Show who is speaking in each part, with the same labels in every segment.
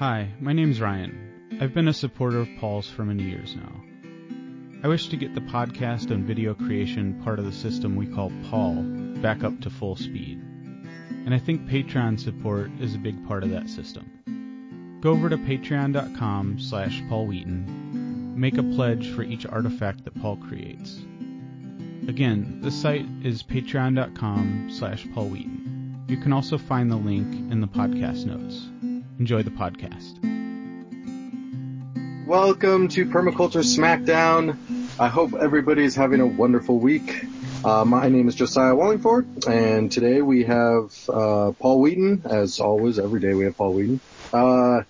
Speaker 1: Hi, my name's Ryan. I've been a supporter of Paul's for many years now. I wish to get the podcast and video creation part of the system we call Paul back up to full speed. And I think Patreon support is a big part of that system. Go over to patreon.com slash Paul Wheaton, make a pledge for each artifact that Paul creates. Again, the site is patreon.com slash Paul Wheaton. You can also find the link in the podcast notes. Enjoy the podcast.
Speaker 2: Welcome to Permaculture Smackdown. I hope everybody's having a wonderful week. Uh, my name is Josiah Wallingford, and today we have uh, Paul Wheaton. As always, every day we have Paul Wheaton. Uh,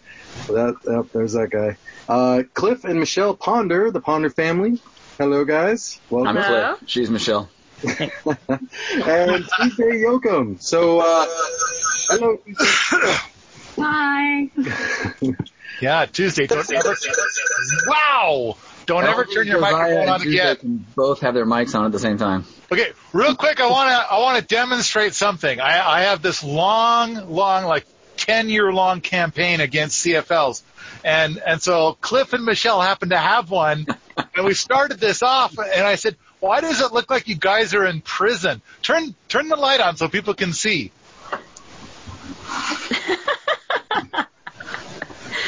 Speaker 2: that, that, there's that guy. Uh, Cliff and Michelle Ponder, the Ponder family. Hello, guys. Welcome.
Speaker 3: I'm Cliff. She's Michelle.
Speaker 2: and TJ Yoakum. So, uh, hello.
Speaker 4: Hi.
Speaker 5: Yeah, Tuesday. Don't ever. Wow! Don't ever turn your
Speaker 3: Josiah
Speaker 5: microphone on again.
Speaker 3: can both have their mics on at the same time.
Speaker 5: Okay, real quick, I want to I want to demonstrate something. I, I have this long, long, like ten year long campaign against CFLs, and and so Cliff and Michelle happen to have one, and we started this off, and I said, why does it look like you guys are in prison? Turn turn the light on so people can see.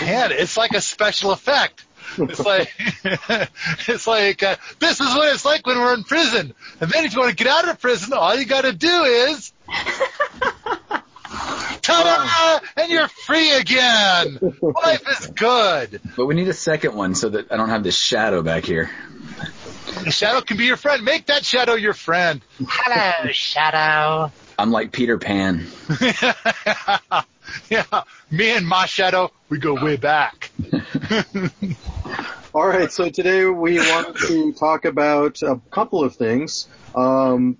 Speaker 5: Man, it's like a special effect. It's like it's like uh, this is what it's like when we're in prison. And then if you want to get out of prison, all you got to do is ta-da, and you're free again. Life is good.
Speaker 3: But we need a second one so that I don't have this shadow back here.
Speaker 5: The shadow can be your friend. Make that shadow your friend. Hello, shadow.
Speaker 3: I'm like Peter Pan.
Speaker 5: yeah, me and my shadow, we go way back.
Speaker 2: All right, so today we want to talk about a couple of things. Um,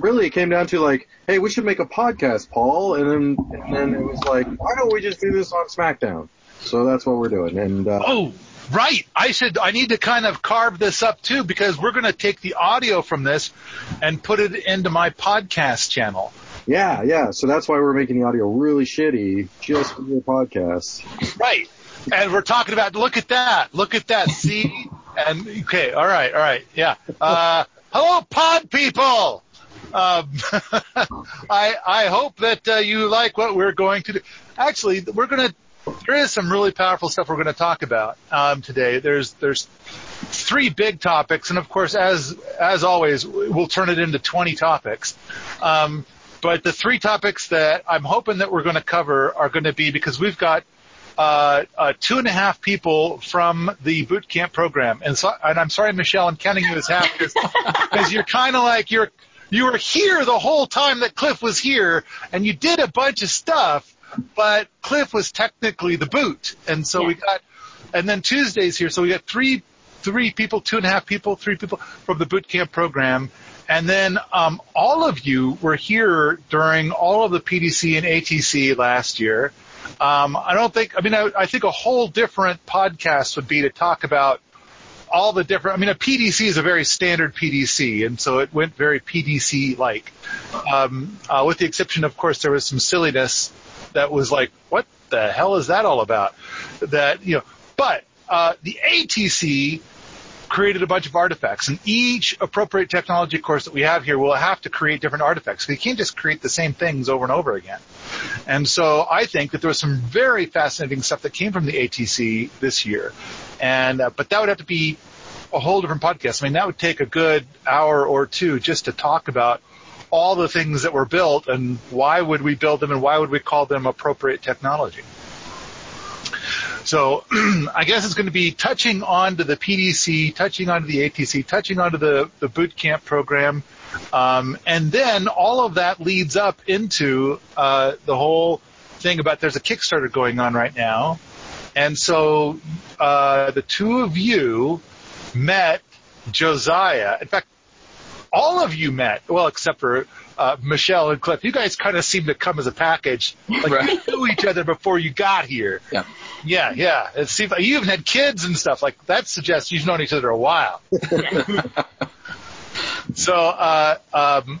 Speaker 2: really, it came down to like, hey, we should make a podcast, Paul, and then and then it was like, why don't we just do this on SmackDown? So that's what we're doing. And uh,
Speaker 5: Oh, right. I should. I need to kind of carve this up too because we're going to take the audio from this and put it into my podcast channel.
Speaker 2: Yeah, yeah, so that's why we're making the audio really shitty just for your podcast.
Speaker 5: Right. And we're talking about. Look at that. Look at that. See. And okay. All right. All right. Yeah. Uh, hello, pod people. Um, I I hope that uh, you like what we're going to do. Actually, we're going to. There is some really powerful stuff we're going to talk about um, today. There's there's three big topics, and of course, as as always, we'll turn it into 20 topics. Um, but the three topics that I'm hoping that we're going to cover are going to be because we've got uh, uh, two and a half people from the boot camp program, and so and I'm sorry, Michelle, I'm counting you as half because you're kind of like you're you were here the whole time that Cliff was here, and you did a bunch of stuff, but Cliff was technically the boot, and so we got, and then Tuesday's here, so we got three three people, two and a half people, three people from the boot camp program. And then um, all of you were here during all of the PDC and ATC last year. Um, I don't think, I mean, I, I think a whole different podcast would be to talk about all the different, I mean, a PDC is a very standard PDC, and so it went very PDC-like. Um, uh, with the exception, of course, there was some silliness that was like, what the hell is that all about? That, you know, but uh, the ATC created a bunch of artifacts, and each appropriate technology course that we have here will have to create different artifacts. You can't just create the same things over and over again. And so I think that there was some very fascinating stuff that came from the ATC this year, and uh, but that would have to be a whole different podcast. I mean, that would take a good hour or two just to talk about all the things that were built and why would we build them and why would we call them appropriate technology. So I guess it's going to be touching on to the PDC, touching onto the ATC, touching onto the, the boot camp program. Um, and then all of that leads up into uh, the whole thing about there's a Kickstarter going on right now. And so uh, the two of you met Josiah. In fact, all of you met, well, except for uh, Michelle and Cliff. You guys kind of seem to come as a package. Like
Speaker 3: Right.
Speaker 5: you knew each other before you got here.
Speaker 3: Yeah.
Speaker 5: Yeah, yeah. It seems like you even had kids and stuff. Like that suggests you've known each other a while. so, uh, um,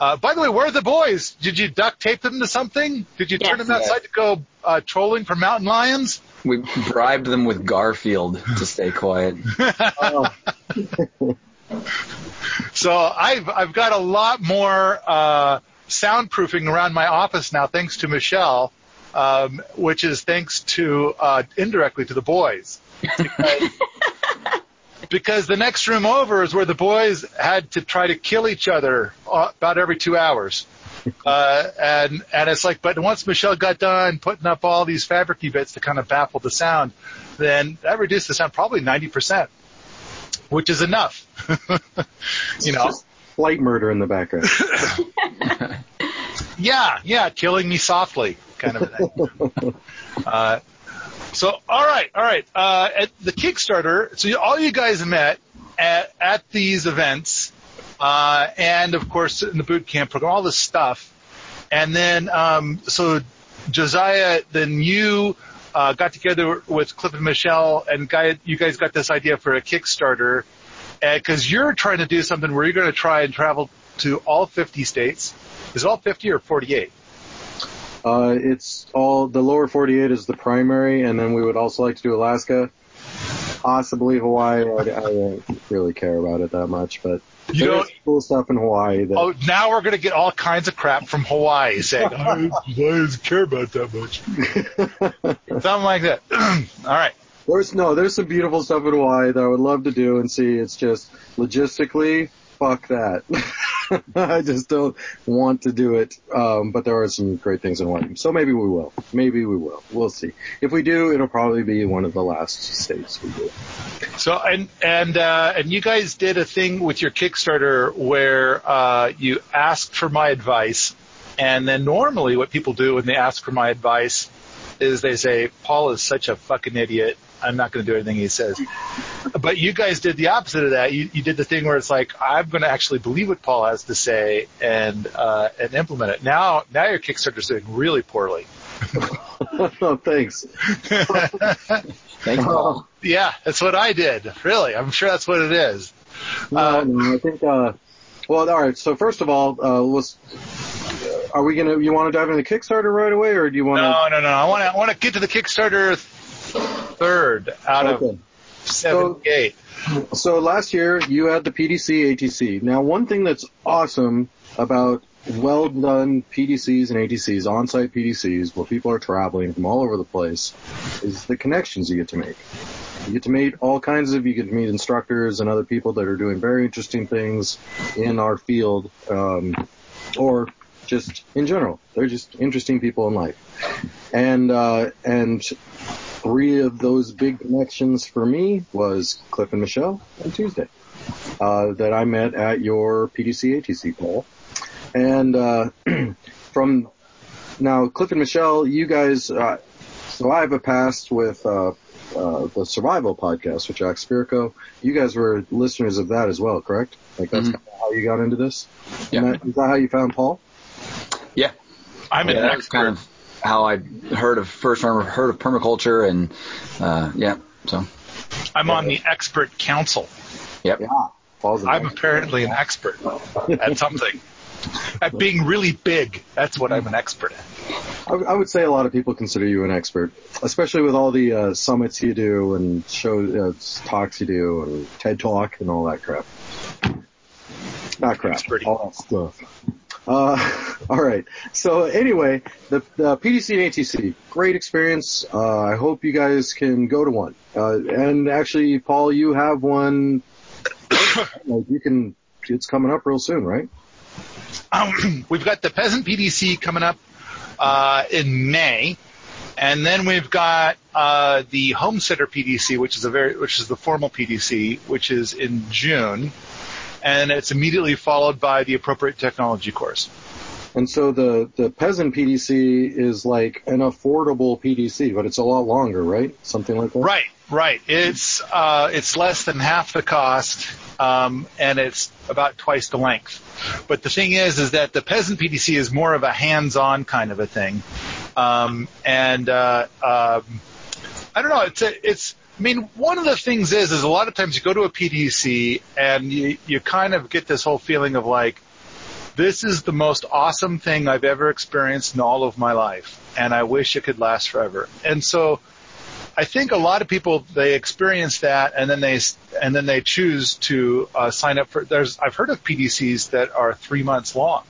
Speaker 5: Uh, by the way, where are the boys? Did you duct tape them to something? Did you turn
Speaker 4: Yes.
Speaker 5: them outside to go uh, trolling for mountain lions?
Speaker 3: We bribed them with Garfield to stay quiet.
Speaker 2: Oh,
Speaker 5: So I've I've got a lot more uh, soundproofing around my office now, thanks to Michelle, um, which is thanks to uh, indirectly to the boys. Because, because the next room over is where the boys had to try to kill each other uh, about every two hours. Uh, and and it's like, but once Michelle got done putting up all these fabricy bits to kind of baffle the sound, then that reduced the sound probably ninety percent, which is enough. you know,
Speaker 2: just flight murder in the background.
Speaker 5: Yeah, yeah, killing me softly, kind of a thing. uh, so, all right, all right. Uh, at the Kickstarter, so all you guys met at, at these events, uh, and of course in the boot camp program, all this stuff, and then um, so Josiah, then you uh, got together with Cliff and Michelle, and guy, you guys got this idea for a Kickstarter, because you're trying to do something where you're going to try and travel to all 50 states. Is it all 50 or 48?
Speaker 2: Uh, it's all the lower 48 is the primary, and then we would also like to do Alaska, possibly Hawaii. I, I don't really care about it that much, but
Speaker 5: You
Speaker 2: there's cool stuff in Hawaii. That,
Speaker 5: Oh, now we're going to get all kinds of crap from Hawaii saying, "Oh, I don't care about that much. Something like that. all right.
Speaker 2: There's no, there's some beautiful stuff in Hawaii that I would love to do and see. It's just logistically, fuck that. I just don't want to do it. Um, but there are some great things in Hawaii. So maybe we will. Maybe we will. We'll see. If we do, it'll probably be one of the last states we do.
Speaker 5: So and and uh, and you guys did a thing with your Kickstarter where uh, you asked for my advice, and then normally what people do when they ask for my advice is they say Paul is such a fucking idiot. I'm not going to do anything he says. But you guys did the opposite of that. You, you did the thing where it's like I'm going to actually believe what Paul has to say and uh, and implement it. Now now your Kickstarter's doing really poorly.
Speaker 2: oh, thanks.
Speaker 3: Thanks, Paul.
Speaker 5: Yeah, that's what I did. Really, I'm sure that's what it is.
Speaker 2: No, no, I think, uh, well, all right. So first of all, uh, let's, are we gonna, you want to dive into the Kickstarter right away or do you want to?
Speaker 5: No, no, no. I want to I want to get to the Kickstarter third out of
Speaker 2: Okay.
Speaker 5: seventy-eight.
Speaker 2: So last year you had the PDC ATC. Now one thing that's awesome about well done PDCs and ATCs, on-site PDCs, where people are traveling from all over the place, is the connections you get to make. You get to meet all kinds of, you get to meet instructors and other people that are doing very interesting things in our field, um, or just in general. They're just interesting people in life. And, uh, and three of those big connections for me was Cliff and Michelle on Tuesday, uh, that I met at your PDC ATC Paul. And, uh, from now, Cliff and Michelle, you guys, uh, so I have a past with, uh, uh, the Survival podcast with Jack Spirko. You guys were listeners of that as well, correct? Like that's
Speaker 3: Mhm.
Speaker 2: kind of how you got into this?
Speaker 3: Yeah.
Speaker 2: And that, is that how you found Paul?
Speaker 3: Yeah.
Speaker 5: I'm an
Speaker 3: yeah, that was
Speaker 5: expert.
Speaker 3: kind of how I heard of first heard of permaculture and uh, yeah. So
Speaker 5: I'm on the expert council.
Speaker 3: yep.
Speaker 2: Yeah.
Speaker 5: I'm apparently an expert at something. At being really big. That's what I'm an expert at.
Speaker 2: I, I would say a lot of people consider you an expert, especially with all the uh, summits you do and show uh, talks you do and TED Talk and all that crap. Not crap, all that stuff. Uh, all right. So anyway, the, the PDC and ATC, great experience. Uh, I hope you guys can go to one. Uh, and actually, Paul, you have one. you can. It's coming up real soon, right?
Speaker 5: Um, we've got the peasant PDC coming up uh, in May, and then we've got uh, the homesteader PDC, which is a very which is the formal PDC, which is in June, and it's immediately followed by the appropriate technology course.
Speaker 2: And so the, the peasant PDC is like an affordable PDC, but it's a lot longer, right? Something like that?
Speaker 5: Right, right. It's uh, it's less than half the cost, um, and it's about twice the length. But the thing is, is that the peasant PDC is more of a hands-on kind of a thing, um, and uh, um, I don't know. It's a, it's. I mean, one of the things is, is a lot of times you go to a PDC and you you kind of get this whole feeling of like this is the most awesome thing I've ever experienced in all of my life, and I wish it could last forever. And so, I think a lot of people they experience that, and then they and then they choose to uh, sign up for. There's I've heard of PDCs that are three months long.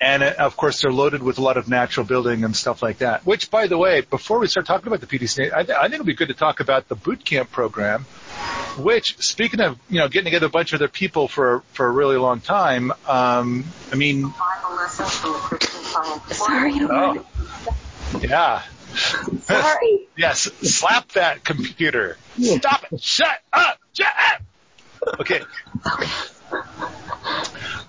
Speaker 5: And uh, of course, they're loaded with a lot of natural building and stuff like that. Which, by the way, before we start talking about the PDC, I, th- I think it'll be good to talk about the boot camp program. Which, speaking of, you know, getting together a bunch of other people for for a really long time, um, I mean,
Speaker 4: Sorry.
Speaker 5: oh, yeah,
Speaker 4: Sorry.
Speaker 5: yes, slap that computer, stop it, shut up, shut up. Okay,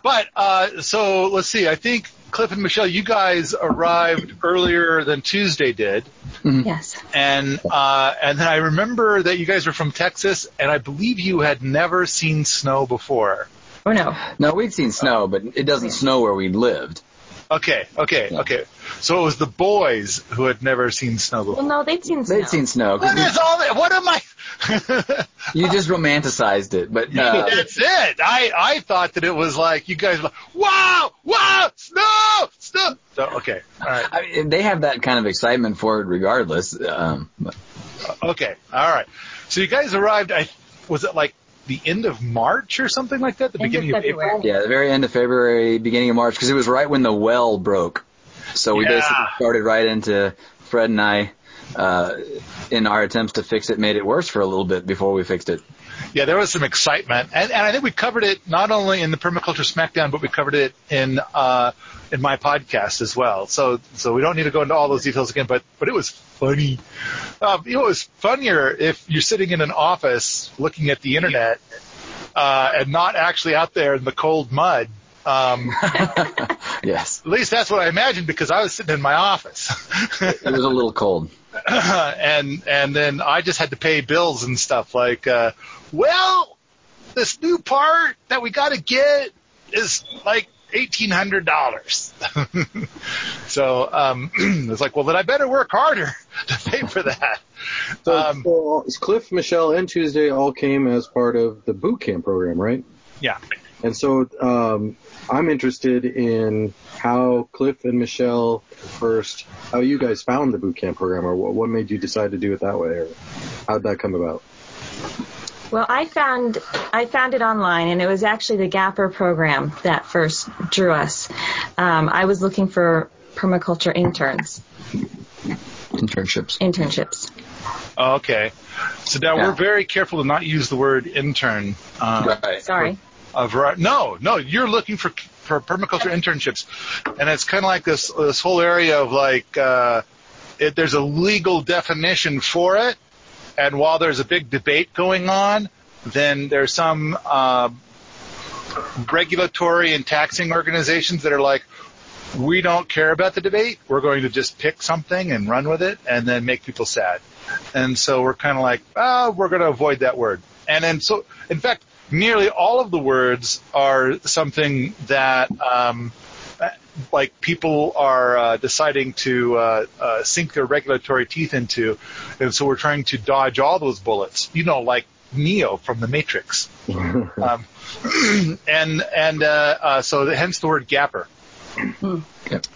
Speaker 5: but uh, so let's see. I think Cliff and Michelle, you guys arrived earlier than Tuesday did.
Speaker 4: Yes.
Speaker 5: and uh, and then I remember that you guys were from Texas, and I believe you had never seen snow before.
Speaker 4: Oh no.
Speaker 3: No, we'd seen snow, but it doesn't snow where we lived.
Speaker 5: Okay, okay, okay. So it was the boys who had never seen snow
Speaker 4: Well, no, they'd seen snow.
Speaker 3: They'd seen snow. 'cause
Speaker 5: What is all that? What am I?
Speaker 3: you just romanticized it, but uh,
Speaker 5: That's it. I I thought that it was like you guys were like, wow, wow, snow, snow. So okay, all right,
Speaker 3: I mean, they have that kind of excitement for it regardless. Um,
Speaker 5: okay, all right. So you guys arrived. I was it like the end of March or something like that? The
Speaker 4: End
Speaker 5: beginning of,
Speaker 4: February.
Speaker 5: April.
Speaker 3: yeah, the very end of February, beginning of March, because it was right when the well broke. So we
Speaker 5: Yeah.
Speaker 3: basically started right into Fred and I, uh, in our attempts to fix it, made it worse for a little bit before we fixed it.
Speaker 5: Yeah, there was some excitement, and, and I think we covered it not only in the Permaculture Smackdown, but we covered it in uh, in my podcast as well. So so we don't need to go into all those details again, but but it was funny. Um, you know, it was funnier if you're sitting in an office looking at the internet uh, and not actually out there in the cold mud. Um,
Speaker 3: yes,
Speaker 5: at least that's what I imagined because I was sitting in my office.
Speaker 3: it was a little cold.
Speaker 5: and and then I just had to pay bills and stuff like, uh, well, this new part that we got to get is like eighteen hundred dollars. so um, it's like, well, then I better work harder to pay for that.
Speaker 2: So,
Speaker 5: Um,
Speaker 2: so Cliff, Michelle, and Tuesday all came as part of the boot camp program, right?
Speaker 5: Yeah.
Speaker 2: And so um, I'm interested in how Cliff and Michelle first, how you guys found the boot camp program, or what, what made you decide to do it that way, or how'd that come about?
Speaker 4: Well, I found I found it online, and it was actually the Gapper program that first drew us. Um, I was looking for permaculture interns,
Speaker 3: Internships.
Speaker 4: internships.
Speaker 5: Oh, okay. So now
Speaker 3: Yeah.
Speaker 5: we're very careful to not use the word intern. Um,
Speaker 3: Right.
Speaker 4: Sorry.
Speaker 5: a vari- no, no, you're looking for for permaculture internships, and it's kind of like this this whole area of like uh, it, there's a legal definition for it, and while there's a big debate going on, then there's some uh, regulatory and taxing organizations that are like. We don't care about the debate. We're going to just pick something and run with it and then make people sad. And so we're kind of like, oh, we're going to avoid that word. And then so, in fact, nearly all of the words are something that, um, like people are uh, deciding to uh, uh, sink their regulatory teeth into, and so we're trying to dodge all those bullets. You know, like Neo from the Matrix. um, and and uh, uh, so hence the word gapper.
Speaker 3: Yep.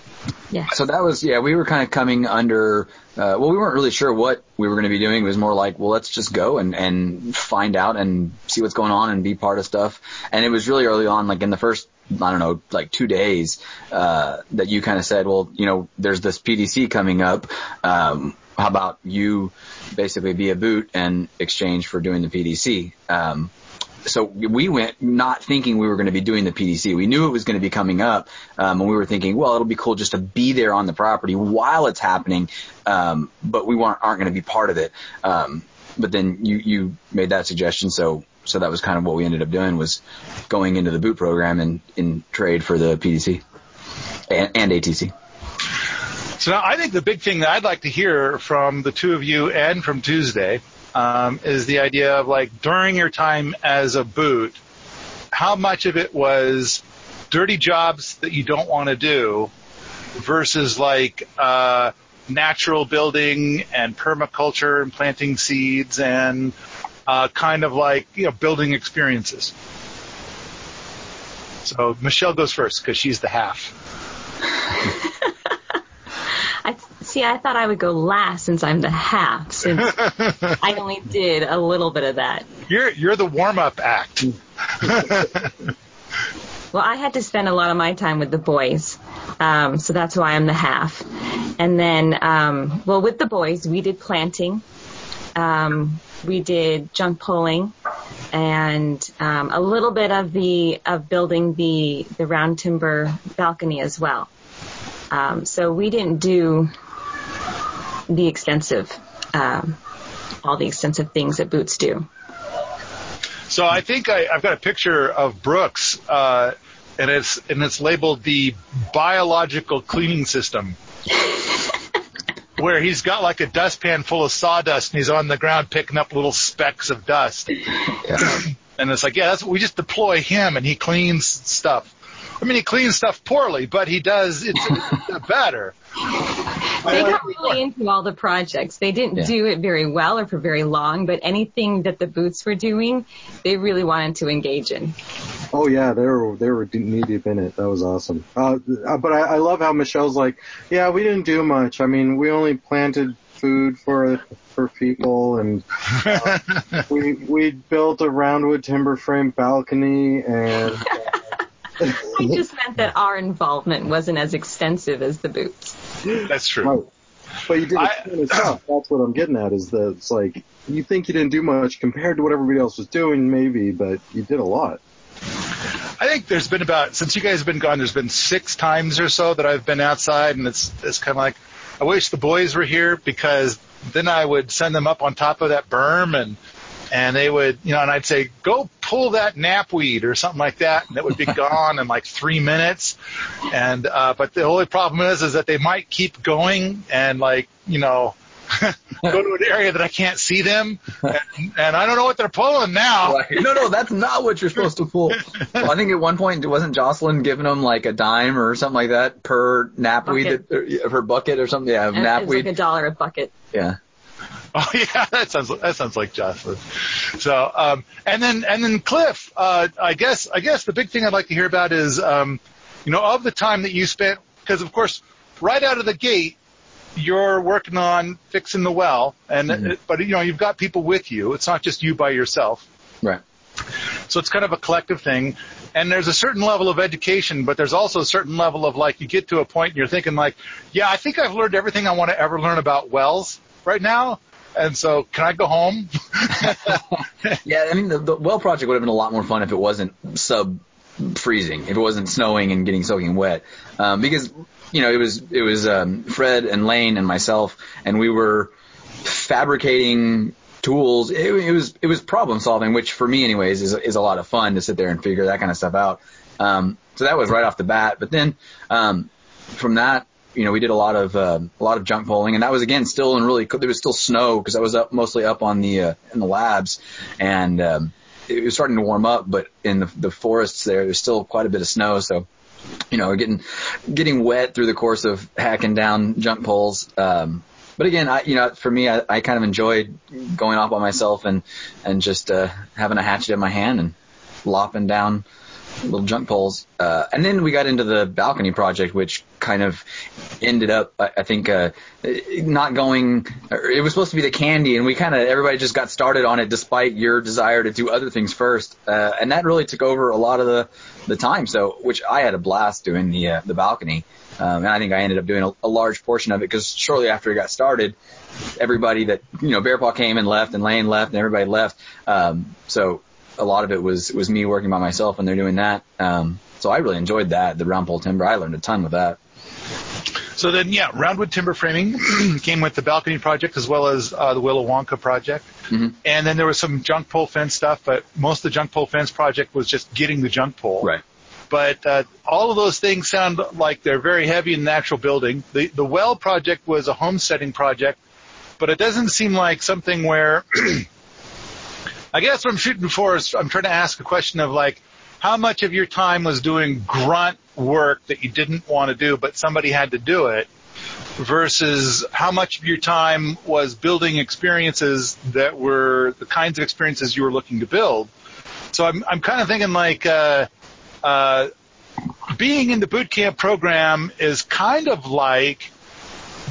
Speaker 4: Yeah.
Speaker 3: So that was yeah. We were kind of coming under. Uh, well, we weren't really sure what we were going to be doing. It was more like, well, let's just go and and find out and see what's going on and be part of stuff. And it was really early on, like in the first I don't know, like two days, uh, that you kind of said, well, you know, there's this PDC coming up. Um, how about you basically be a boot and exchange for doing the PDC? Um, so we went not thinking we were going to be doing the PDC. We knew it was going to be coming up, um, and we were thinking, well, it'll be cool just to be there on the property while it's happening, um, but we weren't, aren't going to be part of it. Um, but then you you made that suggestion, so so that was kind of what we ended up doing was going into the boot program and in trade for the PDC and, and ATC.
Speaker 5: So now I think the big thing that I'd like to hear from the two of you and from Tuesday um, is the idea of like during your time as a boot, how much of it was dirty jobs that you don't want to do versus like uh, natural building and permaculture and planting seeds and uh, kind of like you know building experiences. So Michelle goes first because she's the half.
Speaker 4: I see. I thought I would go last since I'm the half. Since I only did a little bit of that.
Speaker 5: You're you're the warm up act.
Speaker 4: Well, I had to spend a lot of my time with the boys, um, so that's why I'm the half. And then, um, well, with the boys, we did planting, um, we did junk pulling, and um, a little bit of the of building the the round timber balcony as well. Um, so we didn't do the extensive, um, all the extensive things that boots do.
Speaker 5: So I think I, I've got a picture of Brooks, uh, and it's and it's labeled the biological cleaning system, where he's got like a dustpan full of sawdust, and he's on the ground picking up little specks of dust. and it's like, yeah, that's we just deploy him, and he cleans stuff. I mean, he cleans stuff poorly, but he does it's, it's better.
Speaker 4: They got really into all the projects. They didn't
Speaker 3: Yeah.
Speaker 4: do it very well or for very long, but anything that the boots were doing, they really wanted to engage in.
Speaker 2: Oh yeah, they were they were knee deep in it. That was awesome. Uh, but I, I love how Michelle's like, yeah, we didn't do much. I mean, we only planted food for for people, and uh, we we built a roundwood timber frame balcony, and
Speaker 4: I just meant that our involvement wasn't as extensive as the boots.
Speaker 5: That's true.
Speaker 2: right. But you did a
Speaker 5: I-
Speaker 2: ton of stuff. That's what I'm getting at. Is that it's like you think you didn't do much compared to what everybody else was doing, maybe, but you did a lot.
Speaker 5: I think there's been about since you guys have been gone, there's been six times or so that I've been outside, and it's it's kind of like I wish the boys were here because then I would send them up on top of that berm and and they would you know and I'd say go pull that knapweed or something like that, and it would be gone in like three minutes. And uh, but the only problem is is that they might keep going and like you know. go to an area that I can't see them, and, and I don't know what they're pulling now.
Speaker 3: Right. No, no, that's not what you're supposed to pull. Well, I think at one point it wasn't Jocelyn giving them like a dime or something like that per knapweed,
Speaker 4: Bucket.
Speaker 3: that, or per bucket or something. Yeah,
Speaker 4: And It was like a dollar a bucket.
Speaker 3: yeah.
Speaker 5: Oh yeah, that sounds that sounds like Jocelyn. So um, and then and then Cliff, uh, I guess I guess the big thing I'd like to hear about is um, you know of the time that you spent because of course right out of the gate you're working on fixing the well and
Speaker 3: Mhm.
Speaker 5: but you know you've got people with you. It's not just you by yourself.
Speaker 3: Right.
Speaker 5: So it's kind of a collective thing. And there's a certain level of education, but there's also a certain level of like you get to a point and you're thinking like, yeah, I think I've learned everything I want to ever learn about wells right now. And so can I go home?
Speaker 3: Yeah, I mean, the, the well project would have been a lot more fun if it wasn't sub freezing, if it wasn't snowing and getting soaking wet, um, because you know it was it was um, Fred and Lane and myself, and we were fabricating tools. It, it was it was problem solving, which for me, anyways, is is a lot of fun to sit there and figure that kind of stuff out. Um, so that was right off the bat. But then um, from that, you know, we did a lot of uh, a lot of junk polling, and that was again still in really there was still snow because I was up mostly up on the uh, in the labs, and um, it was starting to warm up, but in the, the forests there, there's still quite a bit of snow, so you know, getting getting wet through the course of hacking down junk poles. Um, but again, I you know, for me, I, I kind of enjoyed going off by myself and and just uh, having a hatchet in my hand and lopping down little junk poles. Uh, and then we got into the balcony project, which kind of ended up, I, I think, uh, not going, it was supposed to be the candy and we kind of, everybody just got started on it despite your desire to do other things first. Uh, and that really took over a lot of the, the time. So, which I had a blast doing the, uh, the balcony. Um, and I think I ended up doing a, a large portion of it because shortly after it got started, everybody that, you know, Bear Paw came and left and Lane left and everybody left. Um, so a lot of it was was me working by myself and they're doing that. Um, so I really enjoyed that. The round pole timber, I learned a ton with that.
Speaker 5: So then, yeah, roundwood timber framing came with the balcony project as well as uh, the Willow Wonka project.
Speaker 3: Mhm.
Speaker 5: And then there was some junk pole fence stuff, but most of the junk pole fence project was just getting the junk pole.
Speaker 3: Right.
Speaker 5: But uh, all of those things sound like they're very heavy in natural building. The the well project was a homesteading project, but it doesn't seem like something where. I guess what I'm shooting for is I'm trying to ask a question of like, how much of your time was doing grunt work that you didn't want to do, but somebody had to do it, versus how much of your time was building experiences that were the kinds of experiences you were looking to build. So I'm I'm kind of thinking like, uh, uh, being in the boot camp program is kind of like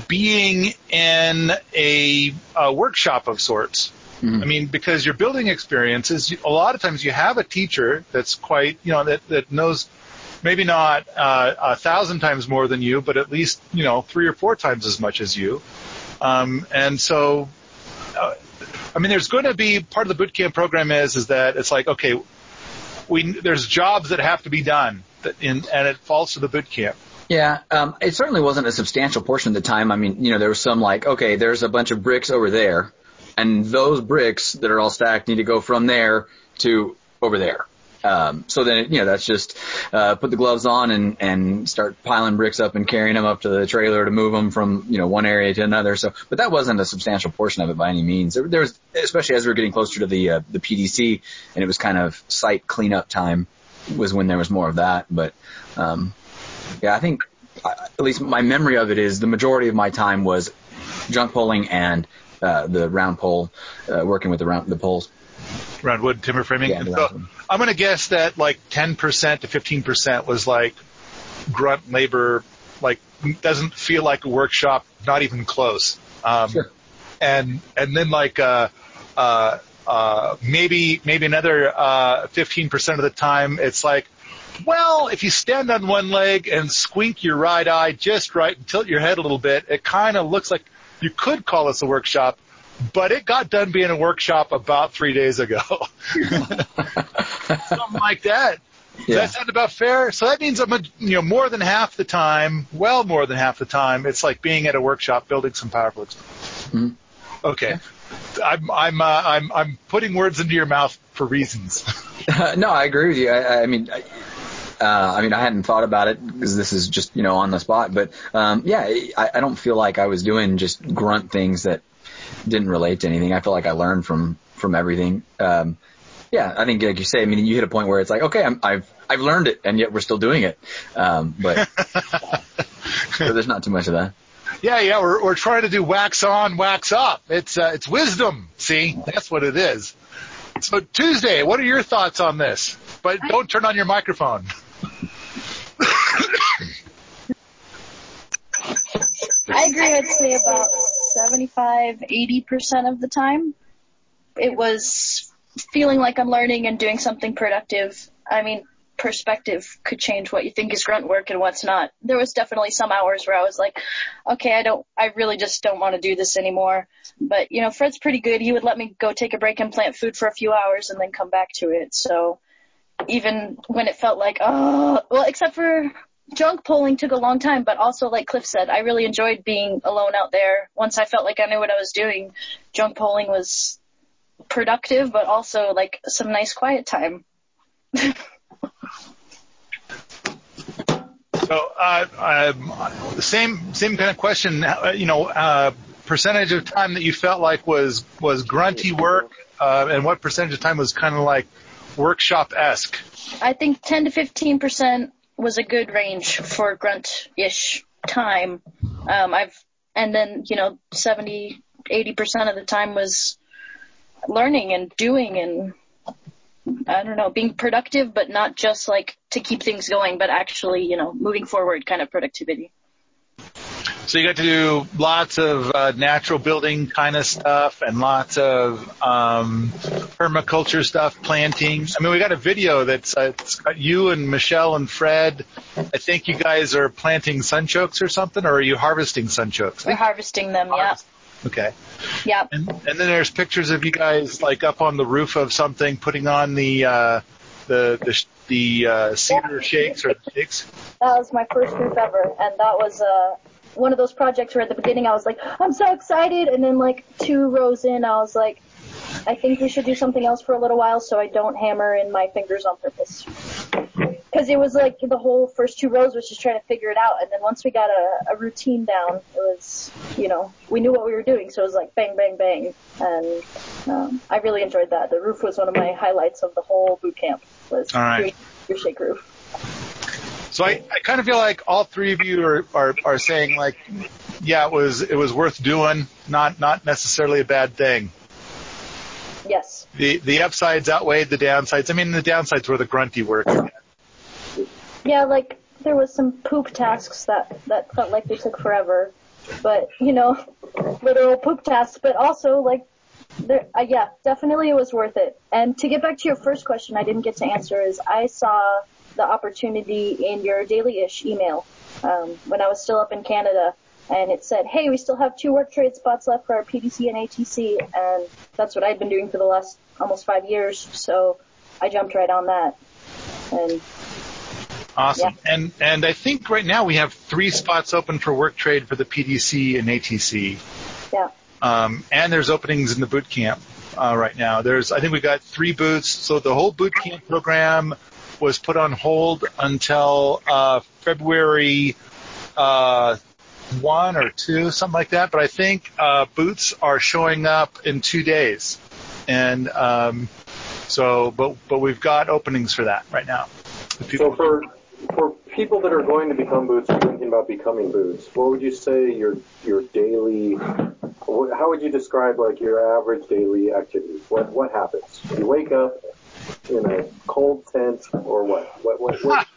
Speaker 5: being in a, a workshop of sorts.
Speaker 3: Mhm.
Speaker 5: I mean, because your building experiences, a lot of times you have a teacher that's quite, you know, that, that knows maybe not uh, a thousand times more than you, but at least, you know, three or four times as much as you. Um, and so, uh, I mean, there's going to be part of the boot camp program is is that it's like, okay, we there's jobs that have to be done, that in, and it falls to the boot camp.
Speaker 3: Yeah, um, it certainly wasn't a substantial portion of the time. I mean, you know, there was some like, okay, there's a bunch of bricks over there, and those bricks that are all stacked need to go from there to over there. Um, so then, you know, that's just uh, put the gloves on and and start piling bricks up and carrying them up to the trailer to move them from you know one area to another. So, but that wasn't a substantial portion of it by any means. There, there was, especially as we were getting closer to the uh, the PDC, and it was kind of site cleanup time, was when there was more of that. But um, yeah, I think uh, at least my memory of it is the majority of my time was junk pulling and uh, the round pole, uh, working with the round the poles.
Speaker 5: Round wood timber framing.
Speaker 3: Yeah,
Speaker 5: so I'm going to guess that like 10% to 15% was like grunt labor, like doesn't feel like a workshop, not even close. Um,
Speaker 3: Sure.
Speaker 5: And and then like uh, uh, uh, maybe maybe another uh, 15% of the time, it's like. Well, if you stand on one leg and squint your right eye just right and tilt your head a little bit, it kind of looks like you could call this a workshop, but it got done being a workshop about three days ago. Something like that. Does
Speaker 3: Yeah.
Speaker 5: that sound about fair? So that means I'm, a, you know, more than half the time, well more than half the time, it's like being at a workshop building some powerful.
Speaker 3: Mhm.
Speaker 5: Okay. I'm, I'm, uh, I'm, I'm putting words into your mouth for reasons.
Speaker 3: no, I agree with you. I, I mean, I, uh, I mean, I hadn't thought about it because this is just you know on the spot. But um, yeah, I, I don't feel like I was doing just grunt things that didn't relate to anything. I feel like I learned from from everything. Um, yeah, I think like you say, I mean, you hit a point where it's like, okay, I'm, I've I've learned it, and yet we're still doing it. Um, but so there's not too much of that.
Speaker 5: yeah, yeah, we're, we're trying to do wax on, wax up. It's, uh, it's wisdom. See, that's what it is. So Tuesday, what are your thoughts on this? But don't turn on your microphone.
Speaker 6: I agree. I'd say about 75, 80% of the time, it was feeling like I'm learning and doing something productive. I mean, perspective could change what you think is grunt work and what's not. There was definitely some hours where I was like, okay, I don't, I really just don't want to do this anymore. But, you know, Fred's pretty good. He would let me go take a break and plant food for a few hours and then come back to it. So even when it felt like, oh, well, except for junk polling took a long time, but also like Cliff said, I really enjoyed being alone out there. Once I felt like I knew what I was doing, junk polling was productive, but also like some nice quiet time.
Speaker 5: So, uh, um, same same kind of question. Uh, you know, uh, percentage of time that you felt like was was grunty work, uh, and what percentage of time was kind of like workshop esque.
Speaker 6: I think 10 to 15% was a good range for grunt-ish time. Um, I've, and then, you know, 70, 80% of the time was learning and doing and I don't know, being productive, but not just like to keep things going, but actually, you know, moving forward kind of productivity.
Speaker 5: So you got to do lots of uh, natural building kind of stuff and lots of um, permaculture stuff, planting. I mean, we got a video that's uh, it's got you and Michelle and Fred. I think you guys are planting sunchokes or something, or are you harvesting sunchokes?
Speaker 6: We're harvesting them, yeah.
Speaker 5: Okay.
Speaker 6: Yeah.
Speaker 5: And, and then there's pictures of you guys like up on the roof of something, putting on the uh, the the, the uh, cedar shakes or the shakes.
Speaker 6: That was my first roof ever, and that was uh, one of those projects where at the beginning I was like, I'm so excited, and then like two rows in, I was like, I think we should do something else for a little while so I don't hammer in my fingers on purpose. Because it was like the whole first two rows was just trying to figure it out, and then once we got a, a routine down, it was, you know, we knew what we were doing, so it was like bang, bang, bang, and um, I really enjoyed that. The roof was one of my highlights of the whole boot camp. Was
Speaker 5: All right.
Speaker 6: your shake roof.
Speaker 5: So I, I kind of feel like all three of you are, are, are saying like, yeah, it was it was worth doing, not not necessarily a bad thing.
Speaker 6: Yes.
Speaker 5: The the upsides outweighed the downsides. I mean, the downsides were the grunty work.
Speaker 6: yeah, like there was some poop tasks that that felt like they took forever, but you know, literal poop tasks. But also like, there, uh, yeah, definitely it was worth it. And to get back to your first question, I didn't get to answer is I saw the opportunity in your daily-ish email um, when I was still up in Canada. And it said, hey, we still have two work trade spots left for our PDC and ATC. And that's what I'd been doing for the last almost five years. So I jumped right on that. And
Speaker 5: Awesome. Yeah. And and I think right now we have three spots open for work trade for the PDC and ATC.
Speaker 6: Yeah.
Speaker 5: Um, and there's openings in the boot camp uh, right now. There's I think we've got three boots. So the whole boot camp program was put on hold until uh, February uh, one or two, something like that. But I think uh, boots are showing up in two days, and um, so but but we've got openings for that right now.
Speaker 2: So for for people that are going to become boots or thinking about becoming boots, what would you say your your daily how would you describe like your average daily activities? What what happens? You wake up in a cold tent or what? What what, what?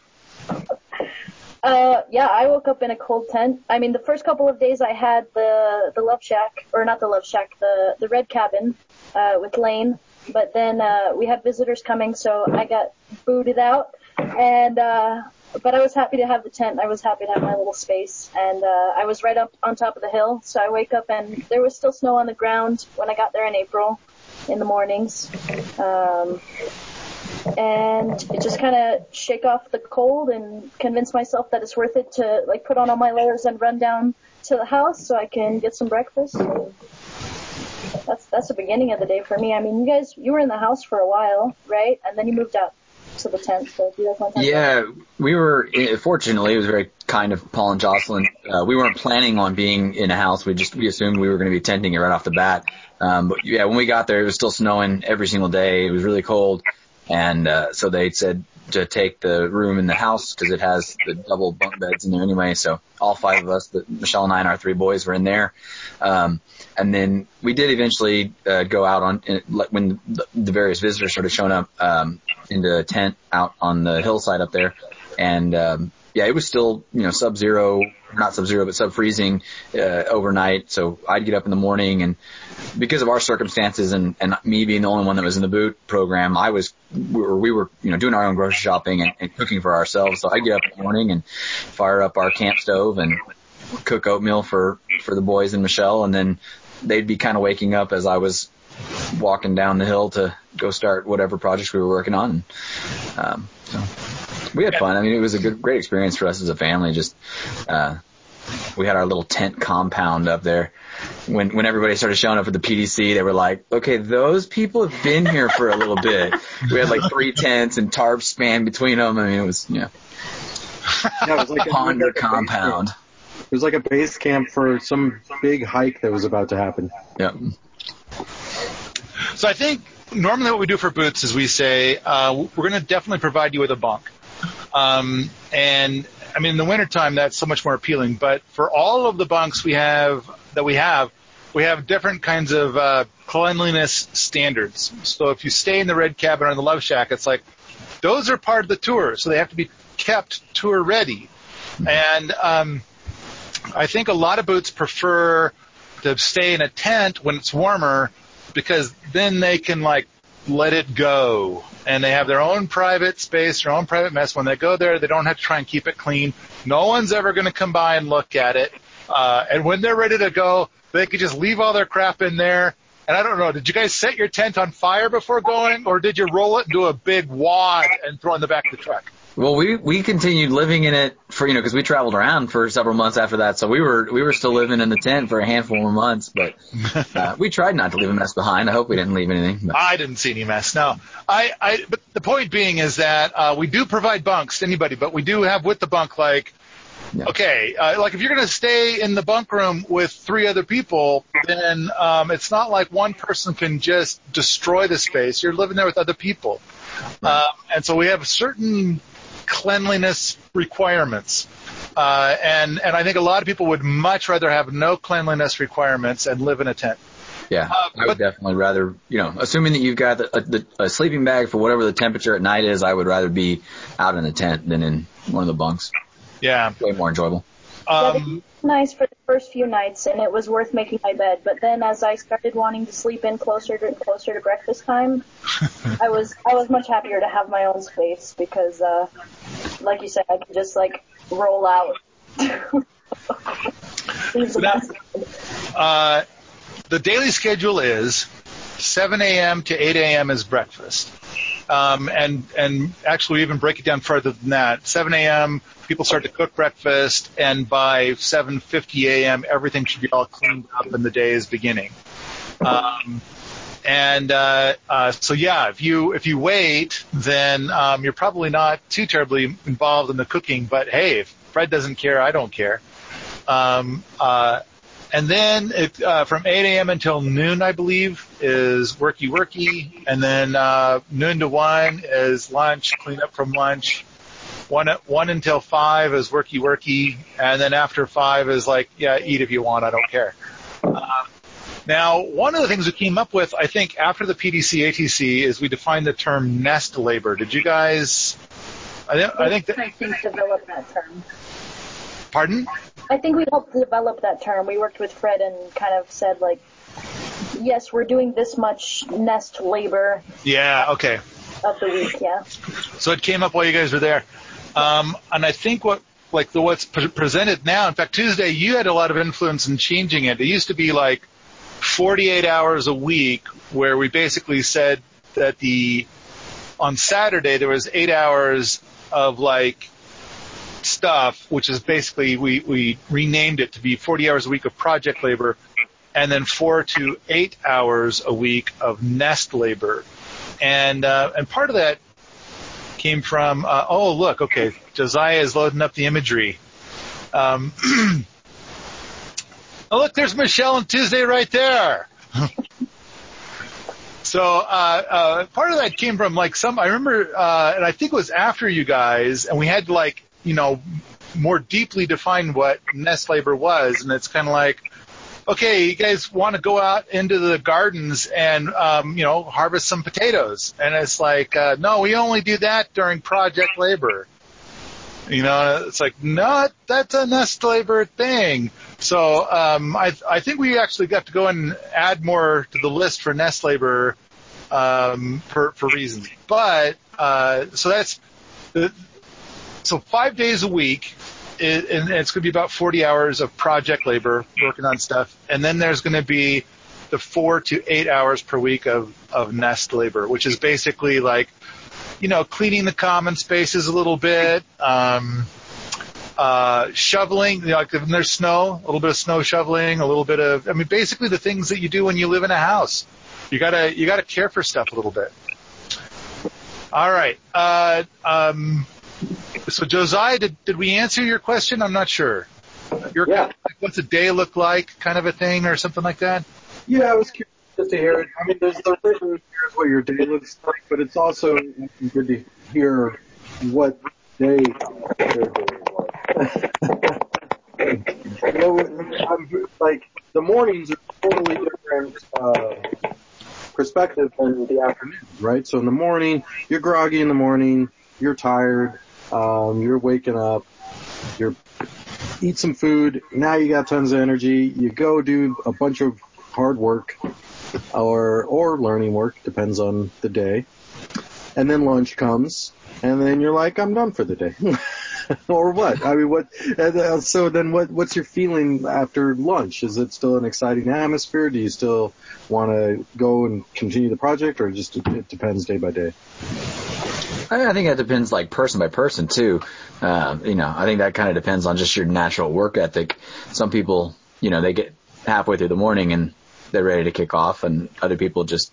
Speaker 6: Uh, yeah, I woke up in a cold tent. I mean, the first couple of days I had the the Love Shack, or not the Love Shack, the the Red Cabin uh, with Lane. But then uh, we had visitors coming, so I got booted out. And uh, but I was happy to have the tent. I was happy to have my little space, and uh, I was right up on top of the hill. So I wake up and there was still snow on the ground when I got there in April, in the mornings. Um, and it just kind of shake off the cold and convince myself that it's worth it to like put on all my layers and run down to the house so I can get some breakfast. That's that's the beginning of the day for me. I mean, you guys, you were in the house for a while, right? And then you moved out to the tent. So you guys want to
Speaker 3: Yeah, we were. Eh, fortunately, it was very kind of Paul and Jocelyn. Uh, we weren't planning on being in a house. We just we assumed we were going to be tenting it right off the bat. Um, but yeah, when we got there, it was still snowing every single day. It was really cold. And uh, so they said to take the room in the house because it has the double bunk beds in there anyway. So all five of us, the, Michelle and I and our three boys were in there. Um, and then we did eventually uh, go out on in, when the, the various visitors started showing up um, into a tent out on the hillside up there, and um, yeah, it was still you know sub zero, not sub zero, but sub freezing uh, overnight. So I'd get up in the morning, and because of our circumstances and and me being the only one that was in the boot program, I was we were, we were you know doing our own grocery shopping and, and cooking for ourselves. So I'd get up in the morning and fire up our camp stove and cook oatmeal for for the boys and Michelle, and then they'd be kind of waking up as I was walking down the hill to go start whatever projects we were working on. Um, so we had fun. I mean, it was a good, great experience for us as a family. Just, uh, we had our little tent compound up there. When when everybody started showing up at the PDC, they were like, "Okay, those people have been here for a little bit." We had like three tents and tarps spanned between them. I mean, it was yeah,
Speaker 2: yeah it was like
Speaker 3: a ponder compound.
Speaker 2: It was like a base camp for some big hike that was about to happen.
Speaker 3: Yeah.
Speaker 5: So I think normally what we do for boots is we say uh, we're going to definitely provide you with a bunk. Um, and I mean, in the wintertime, that's so much more appealing. But for all of the bunks we have that we have, we have different kinds of uh, cleanliness standards. So if you stay in the red cabin or in the love shack, it's like those are part of the tour, so they have to be kept tour ready. And um, I think a lot of boots prefer to stay in a tent when it's warmer because then they can like let it go and they have their own private space, their own private mess. When they go there, they don't have to try and keep it clean. No one's ever going to come by and look at it. Uh, and when they're ready to go, they could just leave all their crap in there. And I don't know, did you guys set your tent on fire before going or did you roll it into a big wad and throw it in the back of the truck?
Speaker 3: Well, we we continued living in it for you know because we traveled around for several months after that, so we were we were still living in the tent for a handful of months. But uh, we tried not to leave a mess behind. I hope we didn't leave anything. But.
Speaker 5: I didn't see any mess. No, I I but the point being is that uh, we do provide bunks to anybody, but we do have with the bunk like. Yeah. Okay, uh, like if you're going to stay in the bunk room with three other people, then um, it's not like one person can just destroy the space. You're living there with other people, um, and so we have certain cleanliness requirements. Uh, and and I think a lot of people would much rather have no cleanliness requirements and live in a tent.
Speaker 3: Yeah, uh, I would definitely rather, you know, assuming that you've got a, a, a, sleeping bag for whatever the temperature at night is, I would rather be out in a tent than in one of the bunks.
Speaker 5: Yeah.
Speaker 3: Way more enjoyable.
Speaker 5: Um,
Speaker 6: nice for the first few nights, and it was worth making my bed. But then, as I started wanting to sleep in closer to closer to breakfast time, I was I was much happier to have my own space because, uh, like you said, I could just like roll out.
Speaker 5: Now- uh, the daily schedule is 7 a.m. to 8 a.m. is breakfast. Um, and and actually, we even break it down further than that. 7 a.m. people start to cook breakfast, and by 7:50 a.m. everything should be all cleaned up, and the day is beginning. Um, and uh, uh, so yeah, if you if you wait, then um, you're probably not too terribly involved in the cooking. But hey, if Fred doesn't care, I don't care. Um, uh, and then it, uh, from 8 a.m. until noon, I believe, is worky worky, and then uh, noon to one is lunch, clean up from lunch. One one until five is worky worky, and then after five is like, yeah, eat if you want, I don't care. Uh, now, one of the things we came up with, I think, after the PDC ATC is we defined the term nest labor. Did you guys? I, thi- I think that.
Speaker 6: I think develop that term.
Speaker 5: Pardon?
Speaker 6: I think we helped develop that term. We worked with Fred and kind of said like, yes, we're doing this much nest labor
Speaker 5: Yeah. Okay.
Speaker 6: of the week. Yeah.
Speaker 5: So it came up while you guys were there. Um, and I think what, like the what's pre- presented now, in fact, Tuesday, you had a lot of influence in changing it. It used to be like 48 hours a week where we basically said that the, on Saturday, there was eight hours of like stuff, which is basically, we, we renamed it to be 40 hours a week of project labor and then four to eight hours a week of nest labor. And, uh, and part of that came from, uh, oh, look, okay, Josiah is loading up the imagery. Um, oh, look, there's Michelle and Tuesday right there. so, uh, uh, part of that came from like some, I remember, uh, and I think it was after you guys, and we had like, you know, more deeply define what nest labor was, and it's kind of like, okay, you guys want to go out into the gardens and um, you know harvest some potatoes, and it's like, uh, no, we only do that during project labor. You know, it's like, no, that's a nest labor thing. So um, I I think we actually got to go and add more to the list for nest labor um, for for reasons. But uh, so that's so five days a week it, and it's going to be about 40 hours of project labor working on stuff. And then there's going to be the four to eight hours per week of, of nest labor, which is basically like, you know, cleaning the common spaces a little bit, um, uh, shoveling, you know, like when there's snow, a little bit of snow shoveling, a little bit of, I mean, basically the things that you do when you live in a house. You gotta, you gotta care for stuff a little bit. All right. Uh, um, so Josiah, did, did we answer your question? I'm not sure. Your,
Speaker 2: Yeah.
Speaker 5: like, what's a day look like, kind of a thing, or something like that?
Speaker 2: Yeah, I was curious just to hear it. I mean, there's the written here's what your day looks like, but it's also good to hear what day their day was. you know, I'm, like the mornings are totally different uh, perspective than the afternoons, right? So in the morning, you're groggy in the morning, you're tired, um, you're waking up, you're eat some food. Now you got tons of energy. You go do a bunch of hard work or or learning work, depends on the day. And then lunch comes, and then you're like, I'm done for the day. or what? I mean, what? uh, So then, what? What's your feeling after lunch? Is it still an exciting atmosphere? Do you still want to go and continue the project, or just it depends day by day?
Speaker 3: I think that depends like person by person too. Um, you know, I think that kind of depends on just your natural work ethic. Some people, you know, they get halfway through the morning and they're ready to kick off and other people just,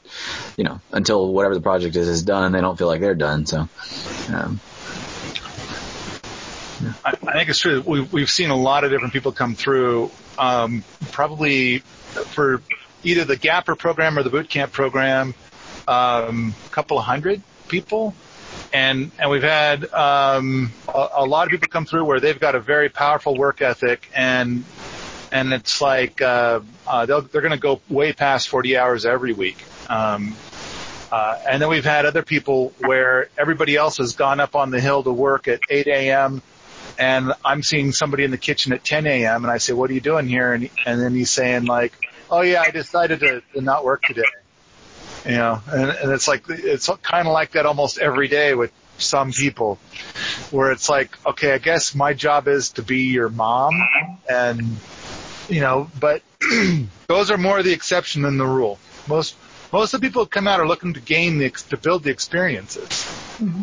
Speaker 3: you know, until whatever the project is is done, they don't feel like they're done. So, um,
Speaker 5: I, think it's true. We, we've seen a lot of different people come through, um, probably for either the Gapper program or the boot camp program, um, a couple of hundred people. And, and we've had, um, a, a lot of people come through where they've got a very powerful work ethic and, and it's like, uh, uh, they'll, they're going to go way past 40 hours every week. Um, Uh, and then we've had other people where everybody else has gone up on the hill to work at 8 a.m. and I'm seeing somebody in the kitchen at 10 a.m. and I say, "What are you doing here?" And and then he's saying like, "Oh yeah, I decided to, to not work today." You know, and, and it's like it's kind of like that almost every day with some people, where it's like, okay, I guess my job is to be your mom, and you know, but those are more the exception than the rule. Most most of the people who come out are looking to gain the to build the experiences.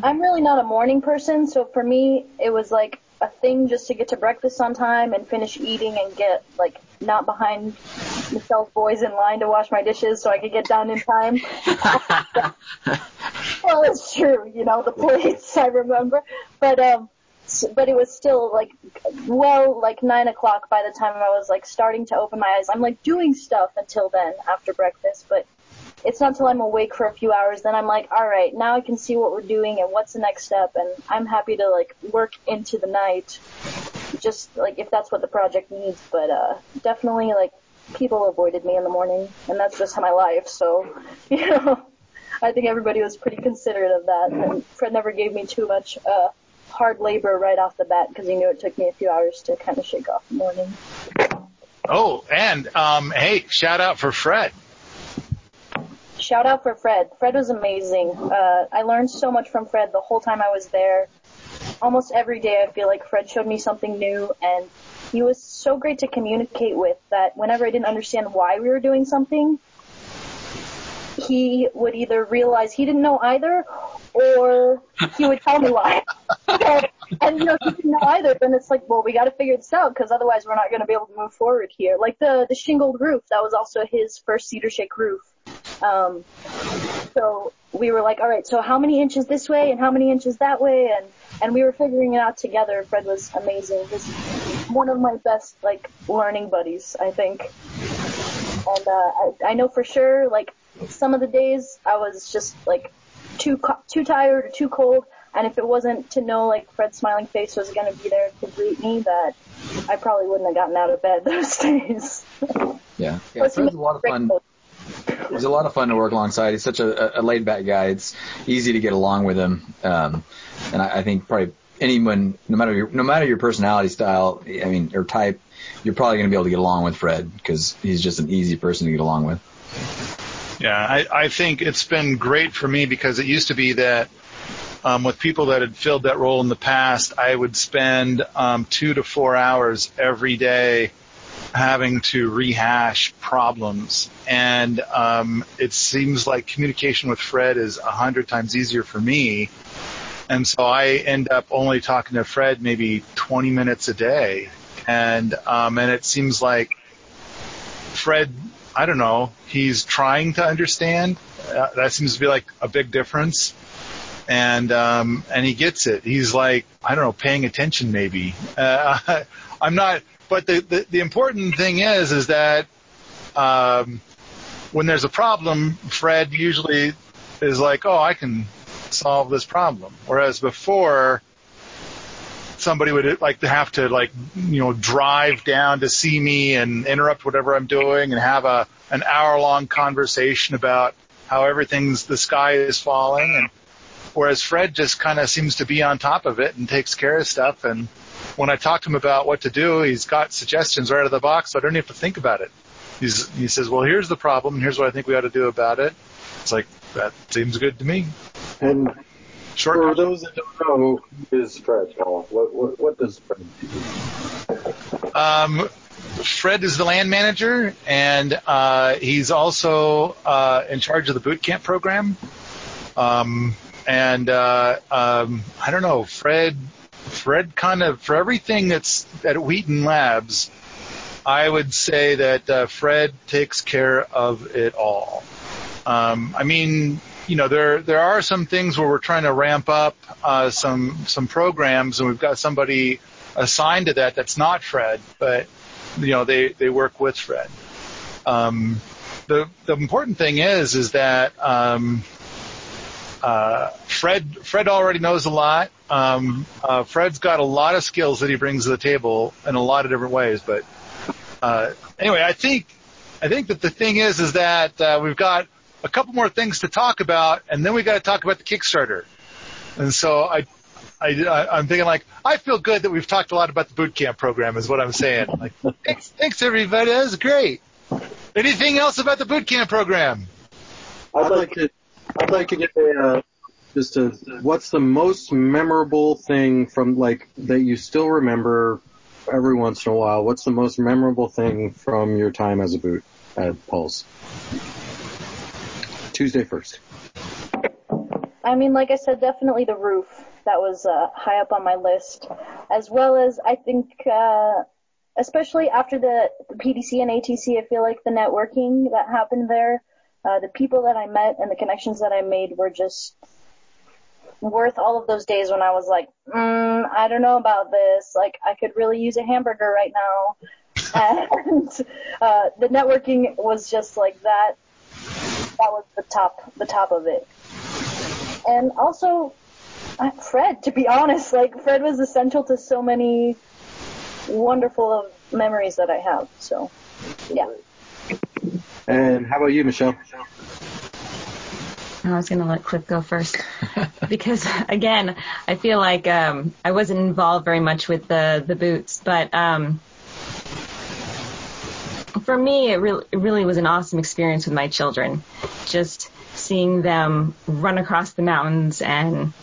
Speaker 6: I'm really not a morning person, so for me, it was like a thing just to get to breakfast on time and finish eating and get like not behind Michelle's boys in line to wash my dishes so I could get done in time. well, it's true, you know, the plates I remember, but um, but it was still like well like nine o'clock by the time I was like starting to open my eyes. I'm like doing stuff until then after breakfast, but it's not until I'm awake for a few hours then I'm like, all right, now I can see what we're doing and what's the next step, and I'm happy to like work into the night, just like if that's what the project needs. But uh, definitely like people avoided me in the morning, and that's just my life. So you know, I think everybody was pretty considerate of that, and Fred never gave me too much. Uh, hard labor right off the bat because he knew it took me a few hours to kind of shake off the morning.
Speaker 5: Oh, and um, hey, shout out for Fred.
Speaker 6: Shout out for Fred. Fred was amazing. Uh, I learned so much from Fred the whole time I was there. Almost every day I feel like Fred showed me something new and he was so great to communicate with that whenever I didn't understand why we were doing something, he would either realize he didn't know either or he would tell me why. and you know, he didn't know either, then it's like, well, we got to figure this out because otherwise we're not going to be able to move forward here. Like the the shingled roof, that was also his first cedar shake roof. Um, so we were like, all right, so how many inches this way and how many inches that way, and and we were figuring it out together. Fred was amazing. He's one of my best like learning buddies, I think. And uh, I, I know for sure, like some of the days I was just like too co- too tired or too cold, and if it wasn't to know like Fred's smiling face was going to be there to greet me, that I probably wouldn't have gotten out of bed those days.
Speaker 3: Yeah, yeah Fred's a lot of fun. He's a lot of fun to work alongside. He's such a, a laid back guy. It's easy to get along with him. Um, and I, I think probably anyone, no matter your, no matter your personality style, I mean, or type, you're probably going to be able to get along with Fred because he's just an easy person to get along with.
Speaker 5: Yeah, I, I think it's been great for me because it used to be that um, with people that had filled that role in the past, I would spend um, two to four hours every day having to rehash problems. And um, it seems like communication with Fred is a hundred times easier for me. And so I end up only talking to Fred maybe 20 minutes a day. And, um, and it seems like Fred, I don't know, he's trying to understand. Uh, that seems to be like a big difference. And, um, and he gets it. He's like, I don't know, paying attention maybe. Uh, I'm not, but the, the, the important thing is, is that um, when there's a problem, Fred usually is like, oh, I can solve this problem. Whereas before, somebody would like to have to like, you know, drive down to see me and interrupt whatever I'm doing and have a, an hour long conversation about how everything's, the sky is falling. And whereas Fred just kind of seems to be on top of it and takes care of stuff and when I talk to him about what to do, he's got suggestions right out of the box, so I don't even have to think about it. He's, he says, well, here's the problem, and here's what I think we ought to do about it. It's like, that seems good to me.
Speaker 2: And Short for those that don't know, who is Fred? What, what, what does Fred do?
Speaker 5: Um, Fred is the land manager, and uh, he's also uh, in charge of the boot camp program. Um, and uh, um, I don't know, Fred Fred kind of for everything that's at Wheaton Labs, I would say that uh, Fred takes care of it all. Um, I mean, you know, there there are some things where we're trying to ramp up uh, some some programs, and we've got somebody assigned to that that's not Fred, but you know, they they work with Fred. Um, the the important thing is is that um, uh, Fred Fred already knows a lot. Um, uh, Fred's got a lot of skills that he brings to the table in a lot of different ways. But uh, anyway, I think I think that the thing is is that uh, we've got a couple more things to talk about, and then we got to talk about the Kickstarter. And so I, I, I'm thinking like, I feel good that we've talked a lot about the boot camp program is what I'm saying. Like, thanks, thanks everybody. That was great. Anything else about the boot camp program?
Speaker 2: I'd like to, I'd like to get a, uh, just a, what's the most memorable thing from like that you still remember every once in a while? What's the most memorable thing from your time as a boot at Paul's? Tuesday first.
Speaker 6: I mean, like I said, definitely the roof. That was uh, high up on my list, as well as I think, uh, especially after the, the PDC and ATC, I feel like the networking that happened there, uh, the people that I met and the connections that I made were just worth all of those days when I was like, mm, I don't know about this. Like, I could really use a hamburger right now. and uh, the networking was just like that. That was the top, the top of it. And also, uh, Fred, to be honest, like Fred was essential to so many wonderful memories that I have. So, yeah.
Speaker 2: And how about you, Michelle?
Speaker 4: I was going to let Cliff go first because again, I feel like um, I wasn't involved very much with the the boots, but um, for me, it really it really was an awesome experience with my children. Just seeing them run across the mountains and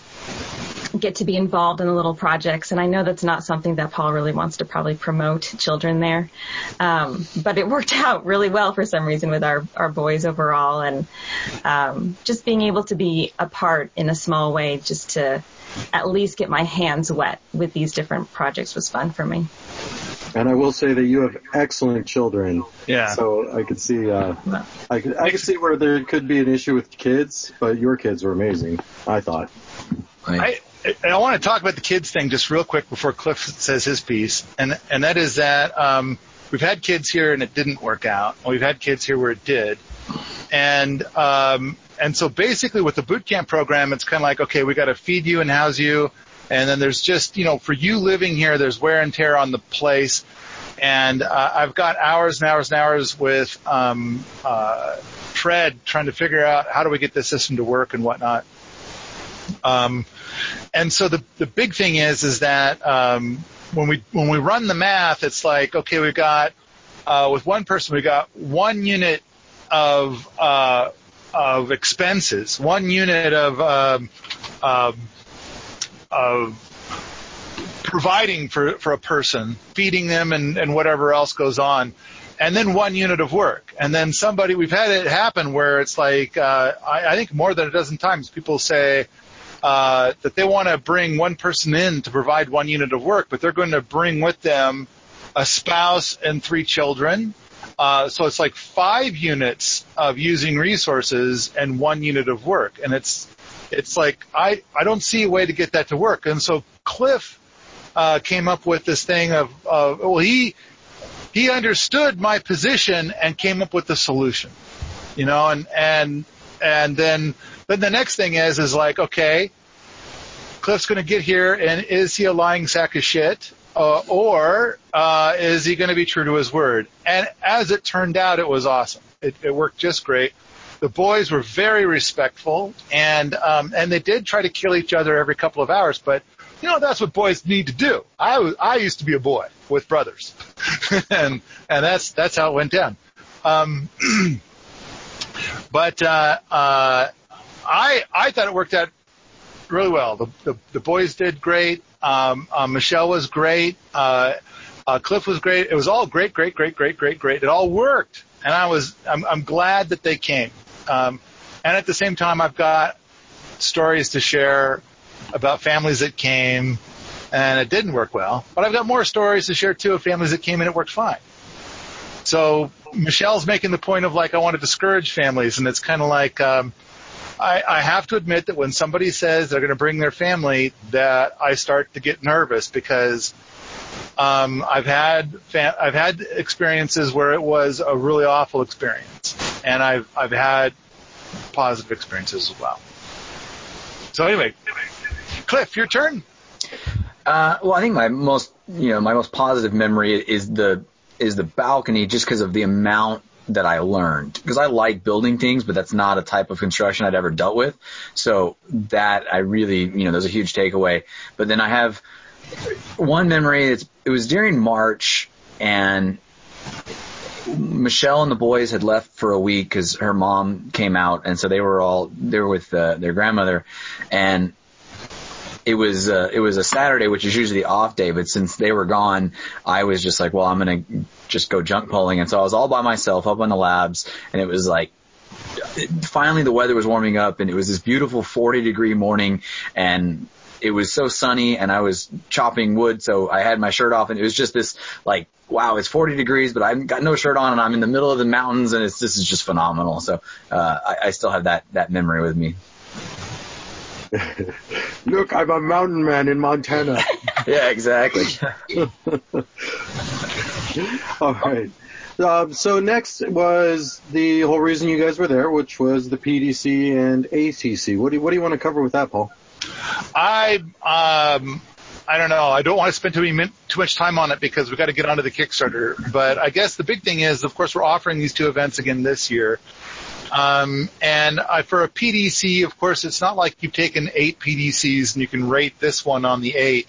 Speaker 4: get to be involved in the little projects. And I know that's not something that Paul really wants to probably promote children there. Um, but it worked out really well for some reason with our, our boys overall. And, um, just being able to be a part in a small way just to at least get my hands wet with these different projects was fun for me.
Speaker 2: And I will say that you have excellent children.
Speaker 5: Yeah.
Speaker 2: So I could see, uh, I could, I could see where there could be an issue with kids, but your kids were amazing. I thought.
Speaker 5: I, I want to talk about the kids thing just real quick before Cliff says his piece, and and that is that um, we've had kids here and it didn't work out. We've had kids here where it did, and um, and so basically with the boot camp program, it's kind of like okay, we got to feed you and house you, and then there's just you know for you living here, there's wear and tear on the place, and uh, I've got hours and hours and hours with um, uh, Fred trying to figure out how do we get this system to work and whatnot. Um, and so the the big thing is is that um, when we when we run the math, it's like okay, we've got uh, with one person we've got one unit of uh, of expenses, one unit of um, um, of providing for for a person, feeding them and and whatever else goes on. And then one unit of work, and then somebody we've had it happen where it's like uh, I, I think more than a dozen times people say, uh, that they want to bring one person in to provide one unit of work, but they're going to bring with them a spouse and three children. Uh, so it's like five units of using resources and one unit of work, and it's it's like I I don't see a way to get that to work. And so Cliff uh, came up with this thing of uh, well he he understood my position and came up with the solution, you know, and and and then then the next thing is is like, okay, Cliff's going to get here, and is he a lying sack of shit, uh, or uh, is he going to be true to his word? And as it turned out, it was awesome. It, it worked just great. The boys were very respectful, and um, and they did try to kill each other every couple of hours, but you know that's what boys need to do. I was I used to be a boy with brothers, and and that's that's how it went down. Um, but uh, uh, I I thought it worked out really well. The the, the boys did great. Um, uh, Michelle was great. Uh, uh, Cliff was great. It was all great, great, great, great, great, great. It all worked, and I was I'm, I'm glad that they came. Um, and at the same time, I've got stories to share about families that came and it didn't work well. But I've got more stories to share too of families that came and it worked fine. So Michelle's making the point of like I want to discourage families, and it's kind of like um, I, I have to admit that when somebody says they're going to bring their family, that I start to get nervous because um, I've had I've had experiences where it was a really awful experience, and I've I've had positive experiences as well. So anyway, Cliff, your turn.
Speaker 3: Uh, well, I think my most you know my most positive memory is the is the balcony just because of the amount that I learned because I like building things, but that's not a type of construction I'd ever dealt with. So that I really, you know, there's a huge takeaway. But then I have one memory. It's, it was during March and Michelle and the boys had left for a week because her mom came out, and so they were all they were with uh, their grandmother, and it was uh, it was a Saturday, which is usually the off day, but since they were gone, I was just like, well, I'm gonna just go junk pulling, and so I was all by myself up on the labs, and it was like finally the weather was warming up, and it was this beautiful 40 degree morning, and it was so sunny, and I was chopping wood, so I had my shirt off, and it was just this like wow, it's 40 degrees, but I've got no shirt on and I'm in the middle of the mountains and it's, this is just phenomenal. So, uh, I, I still have that, that memory with me.
Speaker 2: Look, I'm a mountain man in Montana.
Speaker 3: yeah, exactly.
Speaker 2: All right. Um, so next was the whole reason you guys were there, which was the PDC and ATC. What do you, what do you want to cover with that, Paul?
Speaker 5: I um, I don't know. I don't want to spend too, too much time on it because we've got to get onto the Kickstarter. But I guess the big thing is, of course, we're offering these two events again this year. Um, and I, for a PDC, of course, it's not like you've taken eight PDCs and you can rate this one on the eight.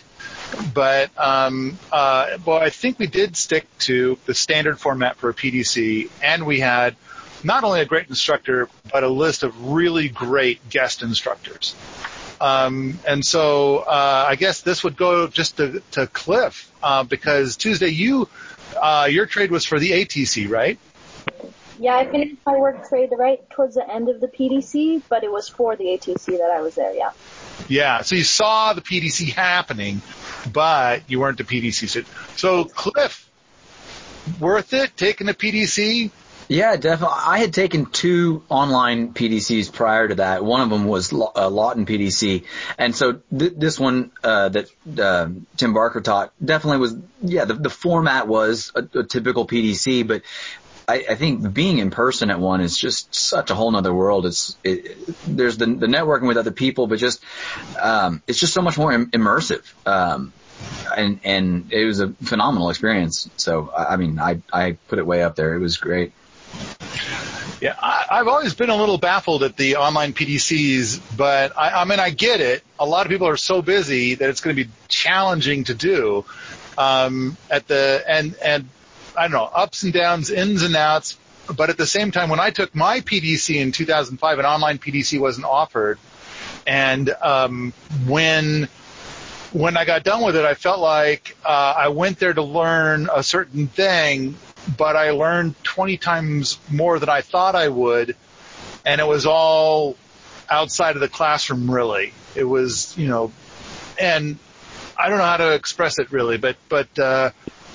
Speaker 5: But um, uh, well, I think we did stick to the standard format for a PDC, and we had not only a great instructor, but a list of really great guest instructors. Um, and so uh, I guess this would go just to, to Cliff uh, because Tuesday you uh, your trade was for the ATC, right?
Speaker 6: Yeah, I finished my work trade right towards the end of the PDC, but it was for the ATC that I was there, yeah.
Speaker 5: Yeah, so you saw the PDC happening, but you weren't the PDC. So, so Cliff, worth it taking the PDC?
Speaker 3: Yeah, definitely. I had taken two online PDCs prior to that. One of them was uh, Lawton PDC, and so th- this one uh, that uh, Tim Barker taught definitely was. Yeah, the, the format was a, a typical PDC, but I, I, think being in person at one is just such a whole nother world. It's it, there's the, the networking with other people, but just um, it's just so much more Im- immersive. Um, and and it was a phenomenal experience. So I, mean, I I put it way up there. It was great.
Speaker 5: Yeah, I, have always been a little baffled at the online PDCs, but I, I mean, I get it. A lot of people are so busy that it's going to be challenging to do. Um, at the and and I don't know ups and downs, ins and outs. But at the same time, when I took my PDC in 2005, an online PDC wasn't offered, and um, when when I got done with it, I felt like uh, I went there to learn a certain thing, but I learned 20 times more than I thought I would, and it was all outside of the classroom really. It was, you know, and I don't know how to express it really, but, but, uh,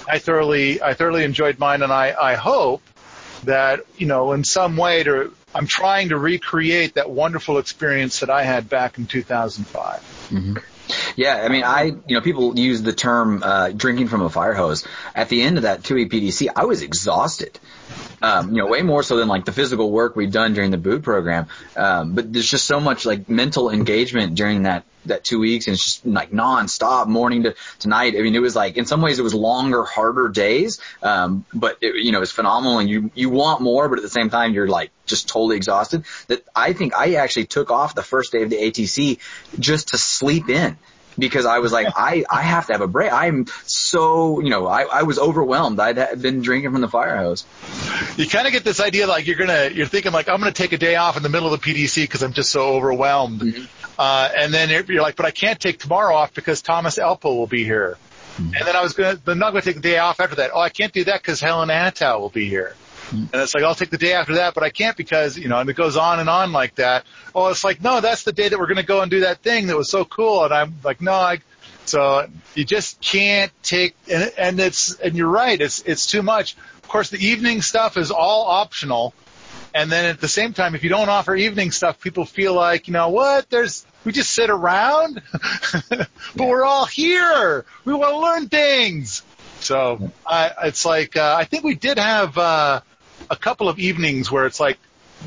Speaker 5: I thoroughly, I thoroughly enjoyed mine and I, I hope that, you know, in some way to, I'm trying to recreate that wonderful experience that I had back in 2005.
Speaker 3: Mm-hmm. Yeah, I mean, I, you know, people use the term uh, drinking from a fire hose. At the end of that 2 EPDC, I was exhausted. Um, you know, way more so than like the physical work we've done during the boot program. Um, but there's just so much like mental engagement during that that two weeks, and it's just like nonstop, morning to, to night. I mean, it was like in some ways it was longer, harder days, um, but it, you know, it's phenomenal, and you you want more, but at the same time you're like just totally exhausted. That I think I actually took off the first day of the ATC just to sleep in because I was like, I, I have to have a break. I'm so, you know, I, I was overwhelmed. I'd been drinking from the fire hose.
Speaker 5: You kind of get this idea like you're gonna, you're thinking like, I'm gonna take a day off in the middle of the PDC because I'm just so overwhelmed. Mm-hmm. Uh, and then you're like, but I can't take tomorrow off because Thomas Elpel will be here. Mm-hmm. And then I was gonna, but I'm not gonna take the day off after that. Oh, I can't do that because Helen Atthowe will be here. And it's like, I'll take the day after that, but I can't because, you know, and it goes on and on like that. Oh, it's like, no, that's the day that we're going to go and do that thing that was so cool. And I'm like, no, I, so you just can't take, and, and it's, and you're right, it's, it's too much. Of course, the evening stuff is all optional. And then at the same time, if you don't offer evening stuff, people feel like, you know what, there's, we just sit around, but we're all here. We want to learn things. So I, it's like, uh, I think we did have, uh, a couple of evenings where it's like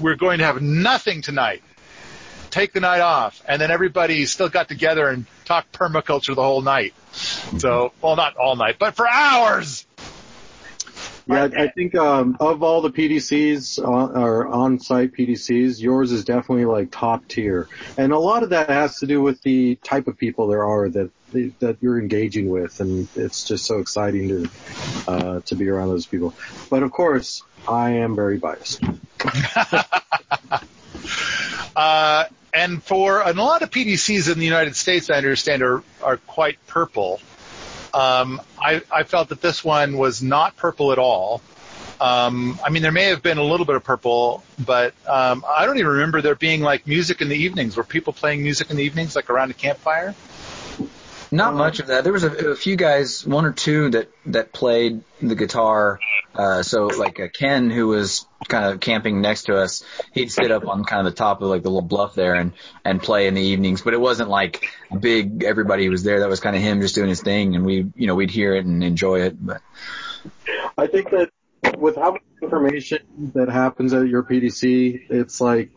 Speaker 5: we're going to have nothing tonight. Take the night off, and then everybody still got together and talked permaculture the whole night. So, well, not all night, but for hours.
Speaker 2: Yeah, I think um, of all the PDCs on, or on-site PDCs, yours is definitely like top tier, and a lot of that has to do with the type of people there are that that you're engaging with, and it's just so exciting to uh, to be around those people. But of course, I am very biased.
Speaker 5: uh, and for and a lot of PDCs in the United States, I understand are are quite purple. Um, I, I felt that this one was not purple at all. Um, I mean, there may have been a little bit of purple, but um, I don't even remember there being like music in the evenings. Were people playing music in the evenings, like around a campfire?
Speaker 3: Not much of that. There was a, a few guys, one or two that that played the guitar. Uh, so like uh, Ken, who was kind of camping next to us, he'd sit up on kind of the top of like the little bluff there and and play in the evenings. But it wasn't like big. Everybody was there. That was kind of him just doing his thing, and we you know we'd hear it and enjoy it. But
Speaker 2: I think that with how much information that happens at your PDC, it's like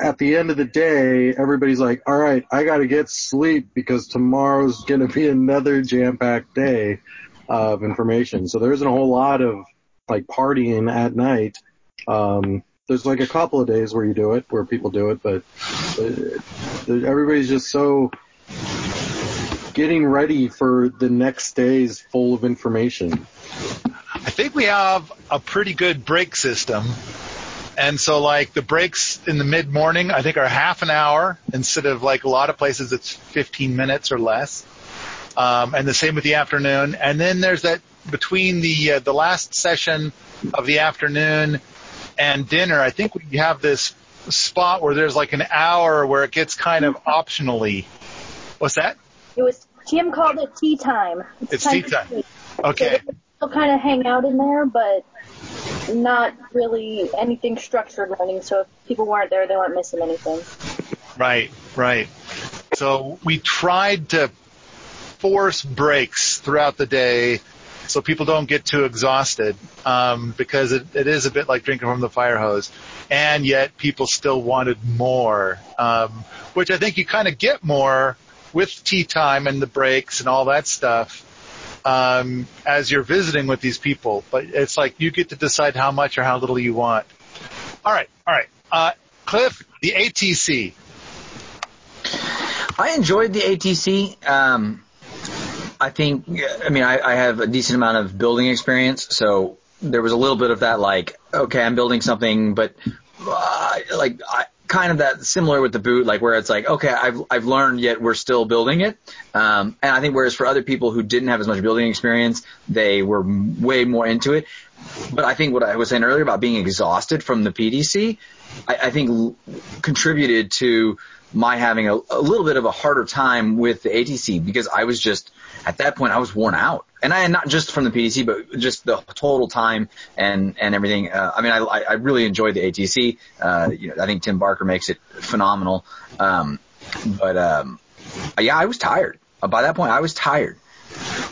Speaker 2: at the end of the day, everybody's like, all right, I got to get sleep because tomorrow's going to be another jam-packed day of information. So there isn't a whole lot of like partying at night. Um, there's like a couple of days where you do it, where people do it, but uh, everybody's just so getting ready for the next days full of information.
Speaker 5: I think we have a pretty good break system and so like the breaks in the mid morning, I think are half an hour instead of like a lot of places it's 15 minutes or less. Um, and the same with the afternoon. And then there's that between the uh, the last session of the afternoon and dinner. I think we have this spot where there's like an hour where it gets kind of optionally. What's that?
Speaker 6: It was Tim called it tea time.
Speaker 5: It's, it's tea time. Okay.
Speaker 6: So still kind of hang out in there, but not really anything structured running. So if people weren't there, they weren't missing anything.
Speaker 5: Right, right. So we tried to force breaks throughout the day so people don't get too exhausted um, because it, it is a bit like drinking from the fire hose. And yet people still wanted more, um, which I think you kind of get more with tea time and the breaks and all that stuff um, as you're visiting with these people. But it's like you get to decide how much or how little you want. All right, all right. Uh, Cliff, the ATC.
Speaker 3: I enjoyed the ATC. Um, I think, I mean, I, I have a decent amount of building experience, so there was a little bit of that, like, okay, I'm building something, but uh, like I, kind of that similar with the boot, like where it's like, okay, I've I've learned, yet we're still building it. Um, and I think whereas for other people who didn't have as much building experience, they were way more into it. But I think what I was saying earlier about being exhausted from the PDC, I, I think l- contributed to my having a, a little bit of a harder time with the ATC because I was just at that point I was worn out, and I not just from the PDC, but just the total time and and everything. Uh, I mean, I I really enjoyed the ATC. Uh, you know, I think Tim Barker makes it phenomenal. Um, but um, yeah, I was tired. By that point, I was tired.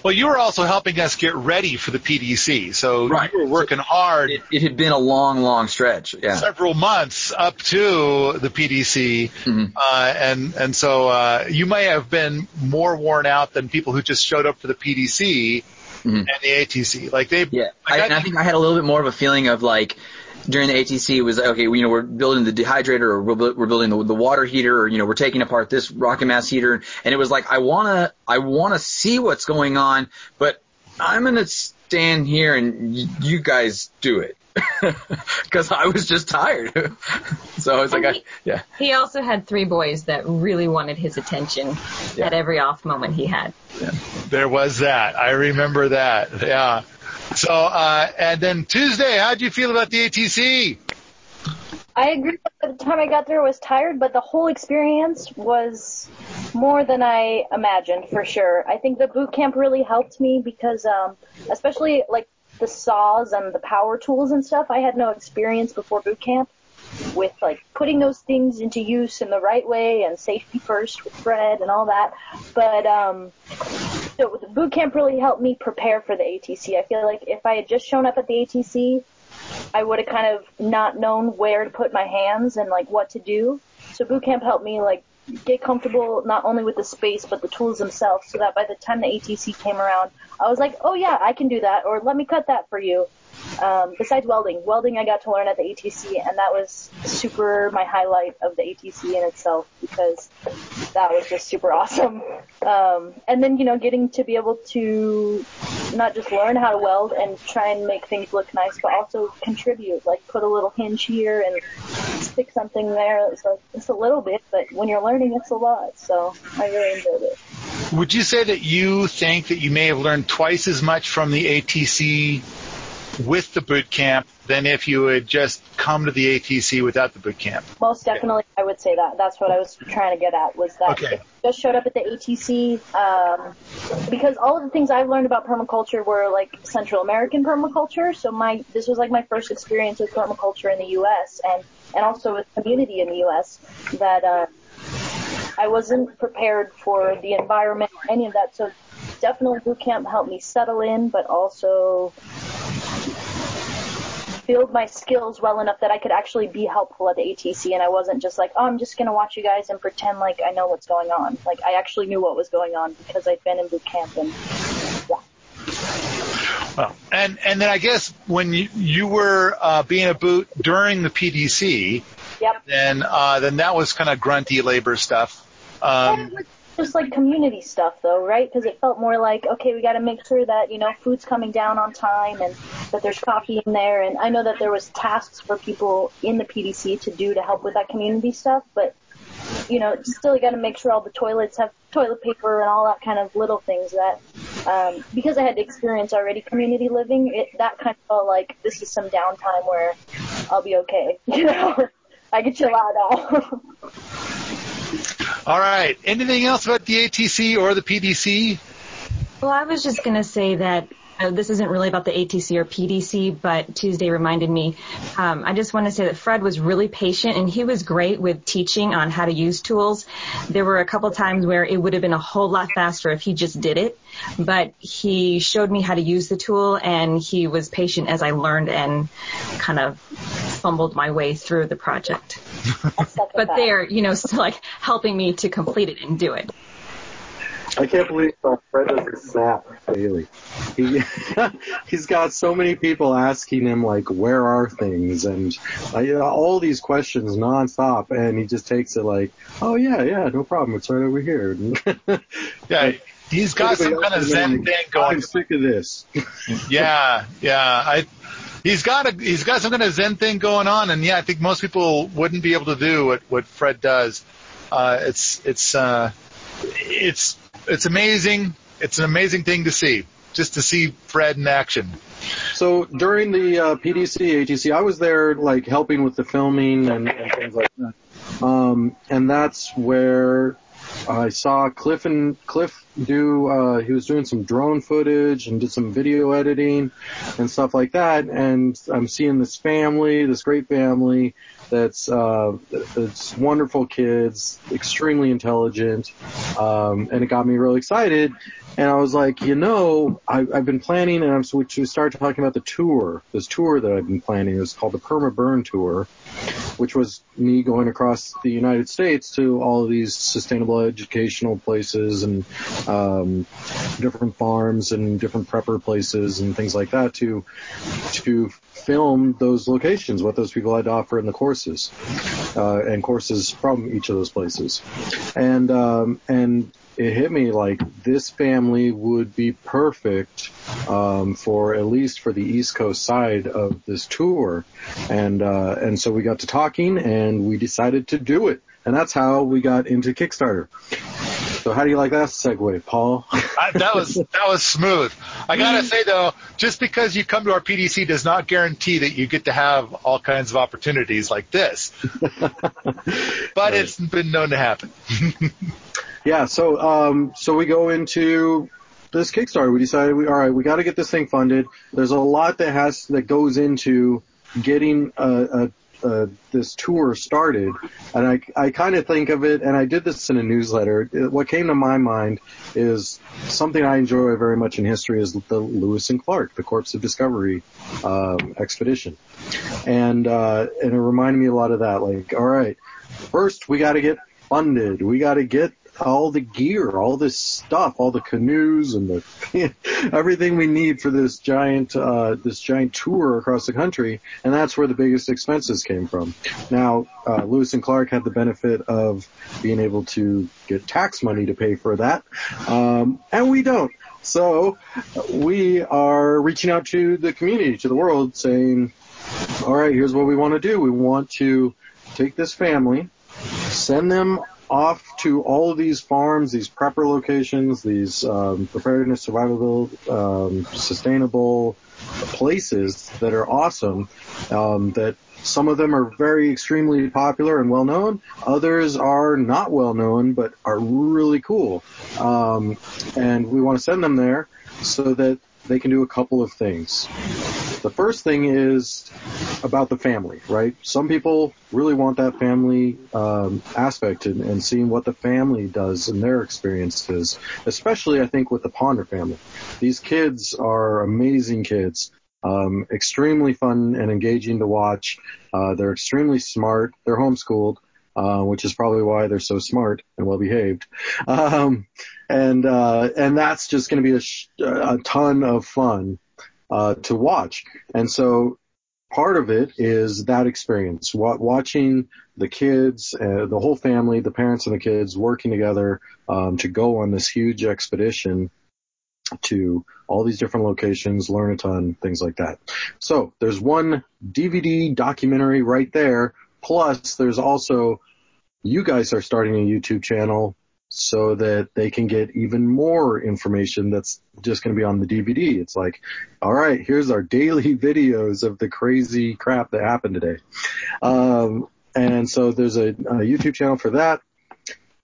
Speaker 5: Well, you were also helping us get ready for the PDC, so right. you were working so hard.
Speaker 3: It, it, had been a long, long stretch. Yeah,
Speaker 5: several months up to the PDC, mm-hmm. uh, and and so uh, you may have been more worn out than people who just showed up for the PDC mm-hmm. and the ATC. Like they,
Speaker 3: yeah, like I, I, I think I had a little bit more of a feeling of like during the ATC was like, okay, you know, we're building the dehydrator or we're, we're building the, the, water heater or, you know, we're taking apart this rocket mass heater. And it was like, I want to, I want to see what's going on, but I'm going to stand here and y- you guys do it. Cause I was just tired. so I was and like, he, I, yeah.
Speaker 4: He also had three boys that really wanted his attention yeah. at every off moment he had.
Speaker 5: Yeah. There was that. I remember that. Yeah. So, uh, and then Tuesday, how did you feel about the ATC?
Speaker 6: I agree. By the time I got there, I was tired, but the whole experience was more than I imagined for sure. I think the boot camp really helped me because, um, especially like the saws and the power tools and stuff, I had no experience before boot camp with like putting those things into use in the right way and safety first with Fred and all that. But um, so boot camp really helped me prepare for the ATC. I feel like if I had just shown up at the ATC, I would have kind of not known where to put my hands and like what to do. So boot camp helped me like get comfortable not only with the space but the tools themselves so that by the time the ATC came around, I was like, oh yeah, I can do that or let me cut that for you. Um, besides welding, welding I got to learn at the ATC, and that was super my highlight of the ATC in itself because that was just super awesome. Um, and then you know, getting to be able to not just learn how to weld and try and make things look nice, but also contribute, like put a little hinge here and stick something there. It's like it's a little bit, but when you're learning, it's a lot. So I really enjoyed it.
Speaker 5: Would you say that you think that you may have learned twice as much from the ATC with the boot camp than if you had just come to the ATC without the boot camp.
Speaker 6: Most definitely, I would say that. That's what I was trying to get at was that
Speaker 5: okay.
Speaker 6: just showed up at the ATC, um, because all of the things I've learned about permaculture were like Central American permaculture. So my, this was like my first experience with permaculture in the U.S. and, and also with community in the U.S. that, uh, I wasn't prepared for the environment, or any of that. So definitely boot camp helped me settle in, but also build my skills well enough that I could actually be helpful at the ATC and I wasn't just like, oh, I'm just going to watch you guys and pretend like I know what's going on. Like I actually knew what was going on because I'd been in boot camp and yeah.
Speaker 5: Well, and and then I guess when you, you were uh, being a boot during the PDC,
Speaker 6: yep.
Speaker 5: then uh, then that was kind of grunty labor stuff. Um,
Speaker 6: just like community stuff though, right? Because it felt more like, okay, we got to make sure that, you know, food's coming down on time and that there's coffee in there. And I know that there was tasks for people in the PDC to do to help with that community stuff, but you know, still you got to make sure all the toilets have toilet paper and all that kind of little things that, um, because I had experience already community living, it, that kind of felt like this is some downtime where I'll be okay. You know, I can chill out now.
Speaker 5: All right. Anything else about the ATC or the PDC?
Speaker 4: Well, I was just going to say that uh, this isn't really about the ATC or PDC, but Tuesday reminded me. Um, I just want to say that Fred was really patient and he was great with teaching on how to use tools. There were a couple times where it would have been a whole lot faster if he just did it, but he showed me how to use the tool and he was patient as I learned and kind of fumbled my way through the project. but they're, you know, still like helping me to complete it and do it.
Speaker 2: I can't believe uh, Fred doesn't snap daily. He he's got so many people asking him like, "Where are things?" and uh, all these questions nonstop, and he just takes it like, "Oh yeah, yeah, no problem, it's right over here."
Speaker 5: yeah, he's got some kind of zen like, thing going.
Speaker 2: I'm sick of this.
Speaker 5: yeah, yeah, I. He's got a he's got some kind of zen thing going on, and yeah, I think most people wouldn't be able to do what what Fred does. Uh, it's it's uh, it's it's amazing. It's an amazing thing to see, just to see Fred in action.
Speaker 2: So during the uh, PDC ATC, I was there like helping with the filming and, and things like that. Um, and that's where I saw Cliff and Cliff do. Uh, he was doing some drone footage and did some video editing and stuff like that. And I'm seeing this family, this great family, that's uh, it's wonderful kids, extremely intelligent, um, and it got me really excited. And I was like, you know, I, I've been planning, and I'm so we started talking about the tour, this tour that I've been planning. It was called the Perma Burn Tour, which was me going across the United States to all of these sustainable educational places and um, different farms and different prepper places and things like that to to film those locations, what those people had to offer in the courses, uh, and courses from each of those places. And, um, and it hit me like this family would be perfect, um, for at least for the East Coast side of this tour. And, uh, and so we got to talking and we decided to do it. And that's how we got into Kickstarter. So how do you like that segue, Paul?
Speaker 5: I, that was that was smooth. I gotta say though, just because you come to our PDC does not guarantee that you get to have all kinds of opportunities like this. but right. it's been known to happen.
Speaker 2: yeah. So um, so we go into this Kickstarter. We decided we all right. We got to get this thing funded. There's a lot that has that goes into getting a, a uh, this tour started, and I I kind of think of it, and I did this in a newsletter. what came to my mind is something I enjoy very much in history is the Lewis and Clark, the Corpse of Discovery um, expedition, and uh, and it reminded me a lot of that. Like, all right, first we got to get funded. We got to get all the gear, all this stuff, all the canoes and the everything we need for this giant uh, this giant tour across the country, and that's where the biggest expenses came from. Now, uh, Lewis and Clark had the benefit of being able to get tax money to pay for that, um, and we don't. So we are reaching out to the community, to the world, saying, "All right, here's what we want to do. We want to take this family." Send them off to all of these farms, these prepper locations, these um, preparedness, survival, um, sustainable places that are awesome. Um, that some of them are very extremely popular and well known. Others are not well known, but are really cool. Um, and we want to send them there so that they can do a couple of things. The first thing is about the family, right? Some people really want that family um, aspect and, and seeing what the family does in their experiences, especially I think with the Ponder family. These kids are amazing kids. Um, extremely fun and engaging to watch. Uh, they're extremely smart. They're homeschooled. Uh, which is probably why they're so smart and well behaved. Um, and uh, and that's just going to be a, sh- a ton of fun uh, to watch. And so part of it is that experience, watching the kids, uh, the whole family, the parents and the kids working together um, to go on this huge expedition to all these different locations, learn a ton, things like that. So there's one DVD documentary right there Plus, there's also, you guys are starting a YouTube channel so that they can get even more information that's just going to be on the DVD. It's like, all right, here's our daily videos of the crazy crap that happened today. Um, and so there's a, a YouTube channel for that.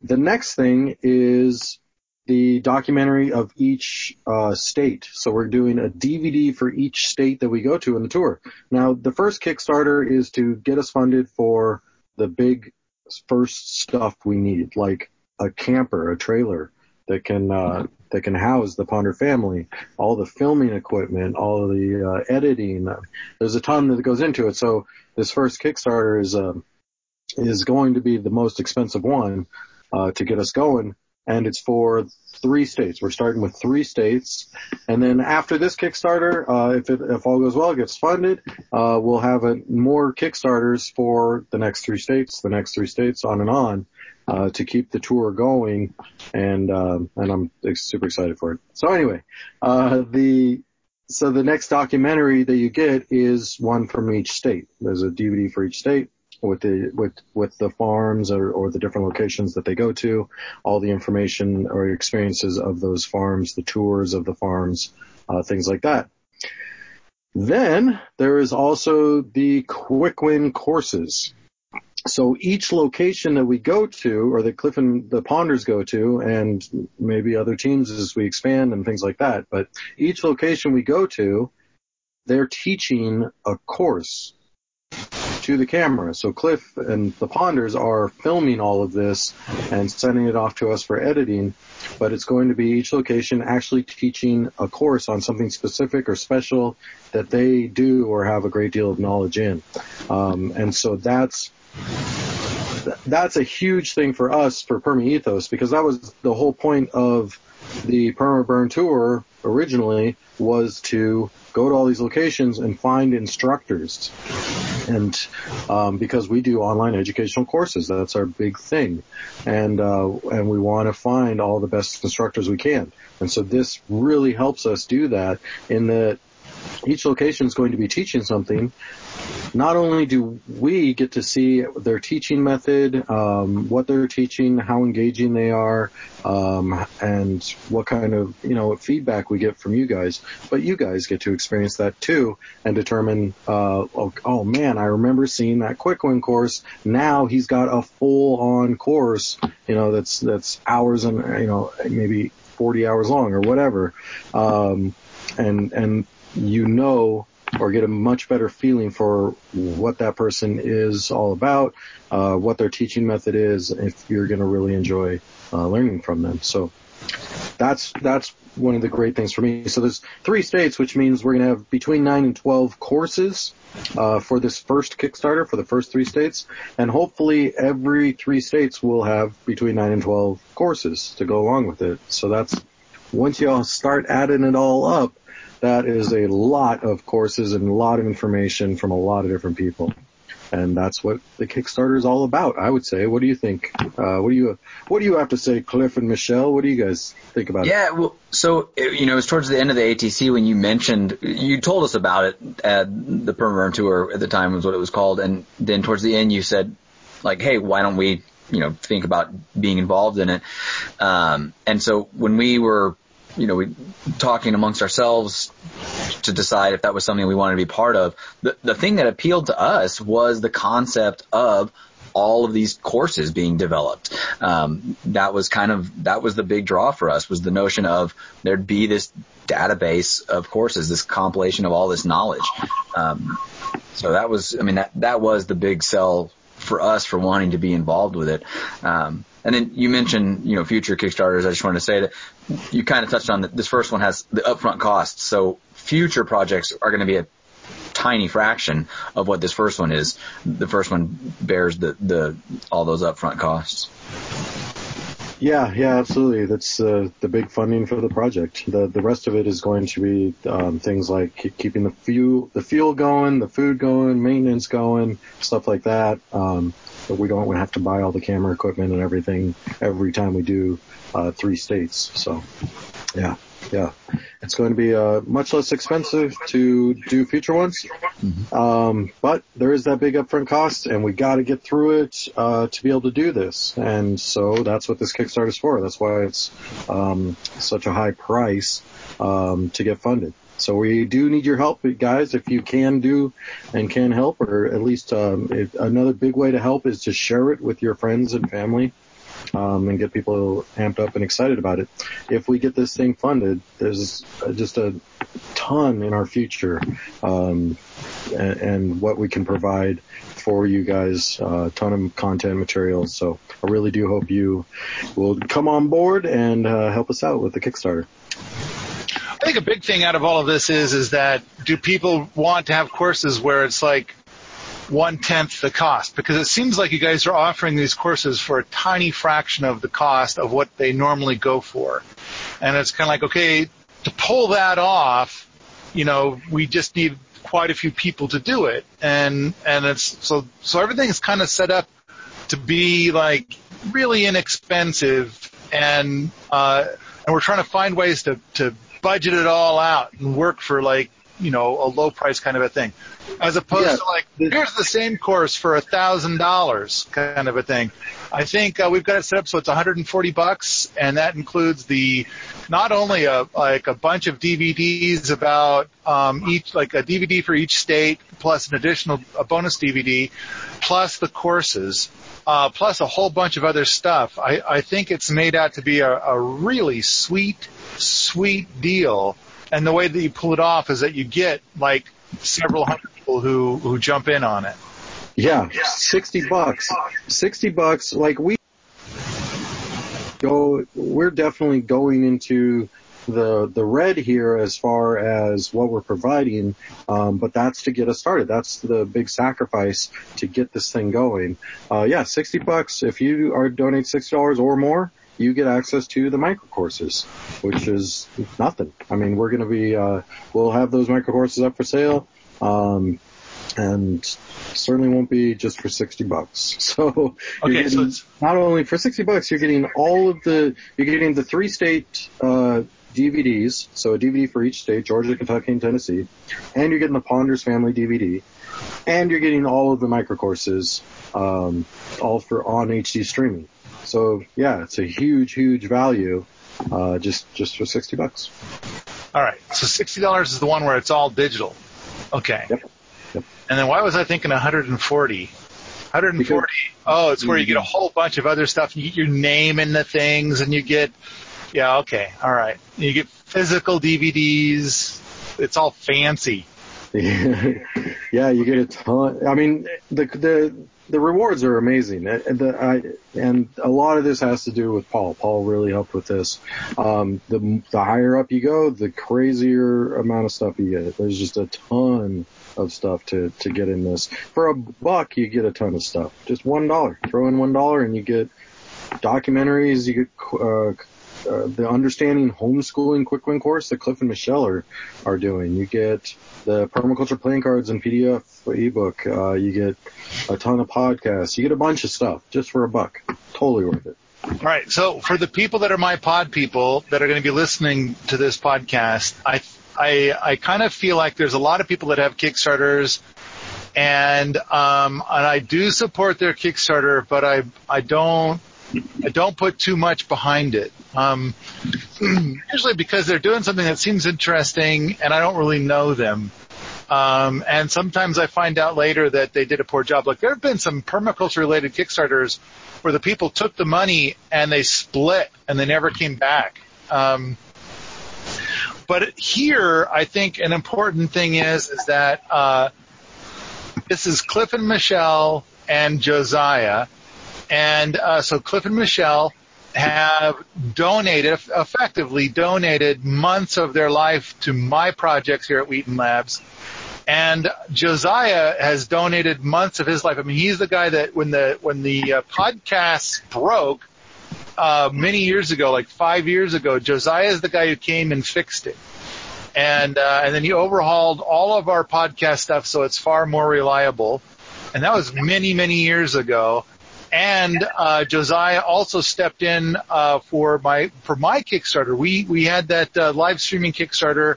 Speaker 2: The next thing is the documentary of each uh, state. So we're doing a DVD for each state that we go to in the tour. Now, the first Kickstarter is to get us funded for the big first stuff we need, like a camper, a trailer that can uh, that can house the Ponder family, all the filming equipment, all the uh, editing. There's a ton that goes into it. So this first Kickstarter is uh, is going to be the most expensive one uh, to get us going and it's for three states. We're starting with three states, and then after this Kickstarter, uh, if it, if all goes well, it gets funded, uh, we'll have a, more Kickstarters for the next three states, the next three states, on and on, uh, to keep the tour going, and um, and I'm super excited for it. So anyway, uh, the so the next documentary that you get is one from each state. There's a DVD for each state with the with with the farms or, or the different locations that they go to, all the information or experiences of those farms, the tours of the farms, uh, things like that. Then there is also the quick win courses. So each location that we go to, or that Cliff and the Ponders go to, and maybe other teams as we expand and things like that, but each location we go to, they're teaching a course to the camera. So Cliff and the Ponders are filming all of this and sending it off to us for editing, but it's going to be each location actually teaching a course on something specific or special that they do or have a great deal of knowledge in. Um, and so that's that's a huge thing for us for Perma Ethos because that was the whole point of the Perma Burn tour originally was to go to all these locations and find instructors. And um, because we do online educational courses, that's our big thing, and uh, and we want to find all the best instructors we can. And so this really helps us do that in that each location is going to be teaching something. Not only do we get to see their teaching method, um, what they're teaching, how engaging they are, um, and what kind of you know feedback we get from you guys, but you guys get to experience that too and determine. Uh, oh, oh man, I remember seeing that quick win course. Now he's got a full on course. You know that's that's hours and you know maybe 40 hours long or whatever. Um, and and you know or get a much better feeling for what that person is all about, uh, what their teaching method is, if you're going to really enjoy uh, learning from them. So that's that's one of the great things for me. So there's three states, which means we're going to have between nine and twelve courses uh, for this first Kickstarter for the first three states, and hopefully every three states will have between nine and twelve courses to go along with it. So that's once you all start adding it all up, that is a lot of courses and a lot of information from a lot of different people and that's what the Kickstarter is all about. I would say. What do you think? Uh, what do you What do you have to say, Cliff and Michelle? What do you guys think about
Speaker 3: yeah,
Speaker 2: it?
Speaker 3: Yeah, well, so you know, it was towards the end of the ATC when you mentioned you told us about it at the Permaburn tour at the time was what it was called, and then towards the end you said like, hey, why don't we you know think about being involved in it? Um, and so when we were you know, we talking amongst ourselves to decide if that was something we wanted to be part of. The the thing that appealed to us was the concept of all of these courses being developed. Um, that was kind of that was the big draw for us was the notion of there'd be this database of courses, this compilation of all this knowledge. Um, so that was, I mean, that that was the big sell for us for wanting to be involved with it. Um, and then you mentioned, you know, future Kickstarters. I just wanted to say that you kind of touched on that. This first one has the upfront costs. So future projects are going to be a tiny fraction of what this first one is. The first one bears the, the, all those upfront costs.
Speaker 2: Yeah, yeah, absolutely. That's uh, the big funding for the project. The the rest of it is going to be um, things like keeping the fuel the fuel going, the food going, maintenance going, stuff like that. Um, but we don't have to buy all the camera equipment and everything every time we do uh, three states. So, yeah, yeah, it's going to be uh, much less expensive to do future ones, mm-hmm. um, but there is that big upfront cost, and we got to get through it uh, to be able to do this. And so that's what this Kickstarter is for. That's why it's um, such a high price um, to get funded. So we do need your help, guys. If you can do and can help, or at least um, if, another big way to help is to share it with your friends and family. Um, and get people amped up and excited about it. If we get this thing funded, there's just a ton in our future, um, and, and, what we can provide for you guys, a uh, ton of content materials. So I really do hope you will come on board and uh, help us out with the Kickstarter.
Speaker 5: I think a big thing out of all of this is is that do people want to have courses where it's like one tenth the cost? Because it seems like you guys are offering these courses for a tiny fraction of the cost of what they normally go for, and it's kind of like okay, to pull that off, you know, we just need quite a few people to do it, and and it's so so everything is kind of set up to be like really inexpensive. And uh, and we're trying to find ways to to budget it all out and work for like you know a low price kind of a thing, as opposed yeah. to like here's the same course for a thousand dollars kind of a thing. I think uh, we've got it set up so it's 140 bucks, and that includes the not only a like a bunch of DVDs about um, each like a DVD for each state plus an additional a bonus DVD, plus the courses. Uh, plus a whole bunch of other stuff. I, I think it's made out to be a, a really sweet sweet deal. And the way that you pull it off is that you get like several hundred people who, who jump in on it.
Speaker 2: Yeah, 60 bucks. 60 bucks. Like we go, we're definitely going into the the red here as far as what we're providing, um, but that's to get us started. That's the big sacrifice to get this thing going. Uh, yeah, sixty bucks if you are donate sixty dollars or more you get access to the micro courses, which is nothing. I mean, we're going to be, uh, we'll have those micro courses up for sale. Um, and certainly won't be just for 60 bucks. So,
Speaker 5: okay, so
Speaker 2: not only for 60 bucks, you're getting all of the, you're getting the three state, uh, DVDs, so a DVD for each state, Georgia, Kentucky, and Tennessee, and you're getting the Ponders Family DVD, and you're getting all of the micro courses, um, all for on HD streaming. So yeah, it's a huge, huge value, uh, just, just for 60 bucks.
Speaker 5: All right. So $60 is the one where it's all digital. Okay.
Speaker 2: Yep. Yep.
Speaker 5: And then why was I thinking 140? 140. Because, oh, it's where you get a whole bunch of other stuff. You get your name in the things and you get, yeah, okay. All right. You get physical DVDs. It's all fancy.
Speaker 2: yeah, you get a ton. I mean, the the the rewards are amazing. And, the, I, and a lot of this has to do with Paul. Paul really helped with this. Um, the, the higher up you go, the crazier amount of stuff you get. There's just a ton of stuff to, to get in this. For a buck, you get a ton of stuff. Just one dollar. Throw in one dollar and you get documentaries, you get, uh, uh, the understanding homeschooling quick win course that Cliff and Michelle are, are doing. You get the permaculture playing cards and PDF ebook. Uh, you get a ton of podcasts. You get a bunch of stuff just for a buck. Totally worth it.
Speaker 5: All right. So for the people that are my pod people that are going to be listening to this podcast, I I I kind of feel like there's a lot of people that have Kickstarters, and um and I do support their Kickstarter, but I I don't don't put too much behind it. Um, usually because they're doing something that seems interesting and I don't really know them. Um, and sometimes I find out later that they did a poor job. Like there have been some permaculture related Kickstarters where the people took the money and they split and they never came back. Um, but here, I think an important thing is is that uh, this is Cliff and Michelle and Josiah, and uh, so Cliff and Michelle have donated, effectively donated months of their life to my projects here at Wheaton Labs. And Josiah has donated months of his life. I mean, he's the guy that when the when the uh, podcast broke uh, many years ago, like five years ago, Josiah is the guy who came and fixed it, and uh, and then he overhauled all of our podcast stuff so it's far more reliable. And that was many many years ago and uh, Josiah also stepped in uh, for my for my Kickstarter. We we had that uh, live streaming Kickstarter,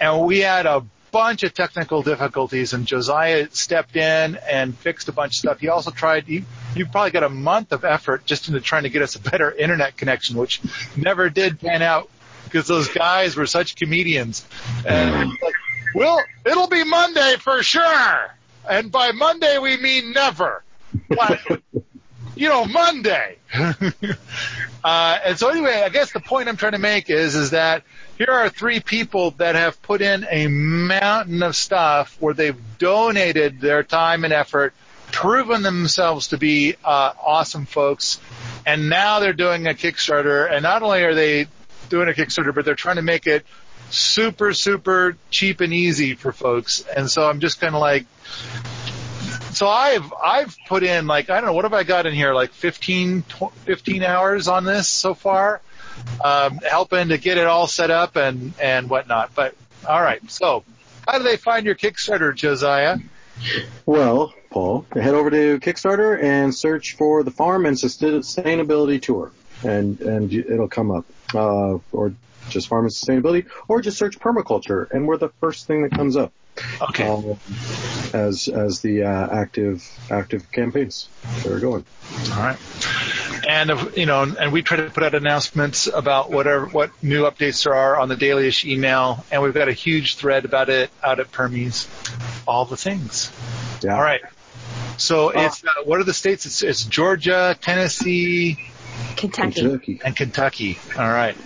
Speaker 5: and we had a bunch of technical difficulties, and Josiah stepped in and fixed a bunch of stuff. He also tried. He, he probably got a month of effort just into trying to get us a better internet connection, which never did pan out because those guys were such comedians. And like, well, it'll be Monday for sure, and by Monday we mean never. You know, Monday. uh, and so anyway, I guess the point I'm trying to make is, is that here are three people that have put in a mountain of stuff where they've donated their time and effort, proven themselves to be uh, awesome folks, and now they're doing a Kickstarter. And not only are they doing a Kickstarter, but they're trying to make it super, super cheap and easy for folks. And so I'm just kind of like, so I've I've put in like I don't know what have I got in here like 15 15 hours on this so far, um, helping to get it all set up and and whatnot. But all right, so how do they find your Kickstarter, Josiah?
Speaker 2: Well, Paul, head over to Kickstarter and search for the Farm and Sustainability Tour, and and it'll come up. Uh, or just Farm and Sustainability, or just search permaculture, and we're the first thing that comes up.
Speaker 5: Okay.
Speaker 2: Uh, as as the uh, active active campaigns that are going.
Speaker 5: All right. And uh, you know, and we try to put out announcements about whatever what new updates there are on the dailyish email, and we've got a huge thread about it out at Permies. All the things.
Speaker 2: Yeah.
Speaker 5: All right. So uh, it's uh, what are the states? It's, it's Georgia, Tennessee,
Speaker 4: Kentucky.
Speaker 2: Kentucky.
Speaker 5: and Kentucky. All right.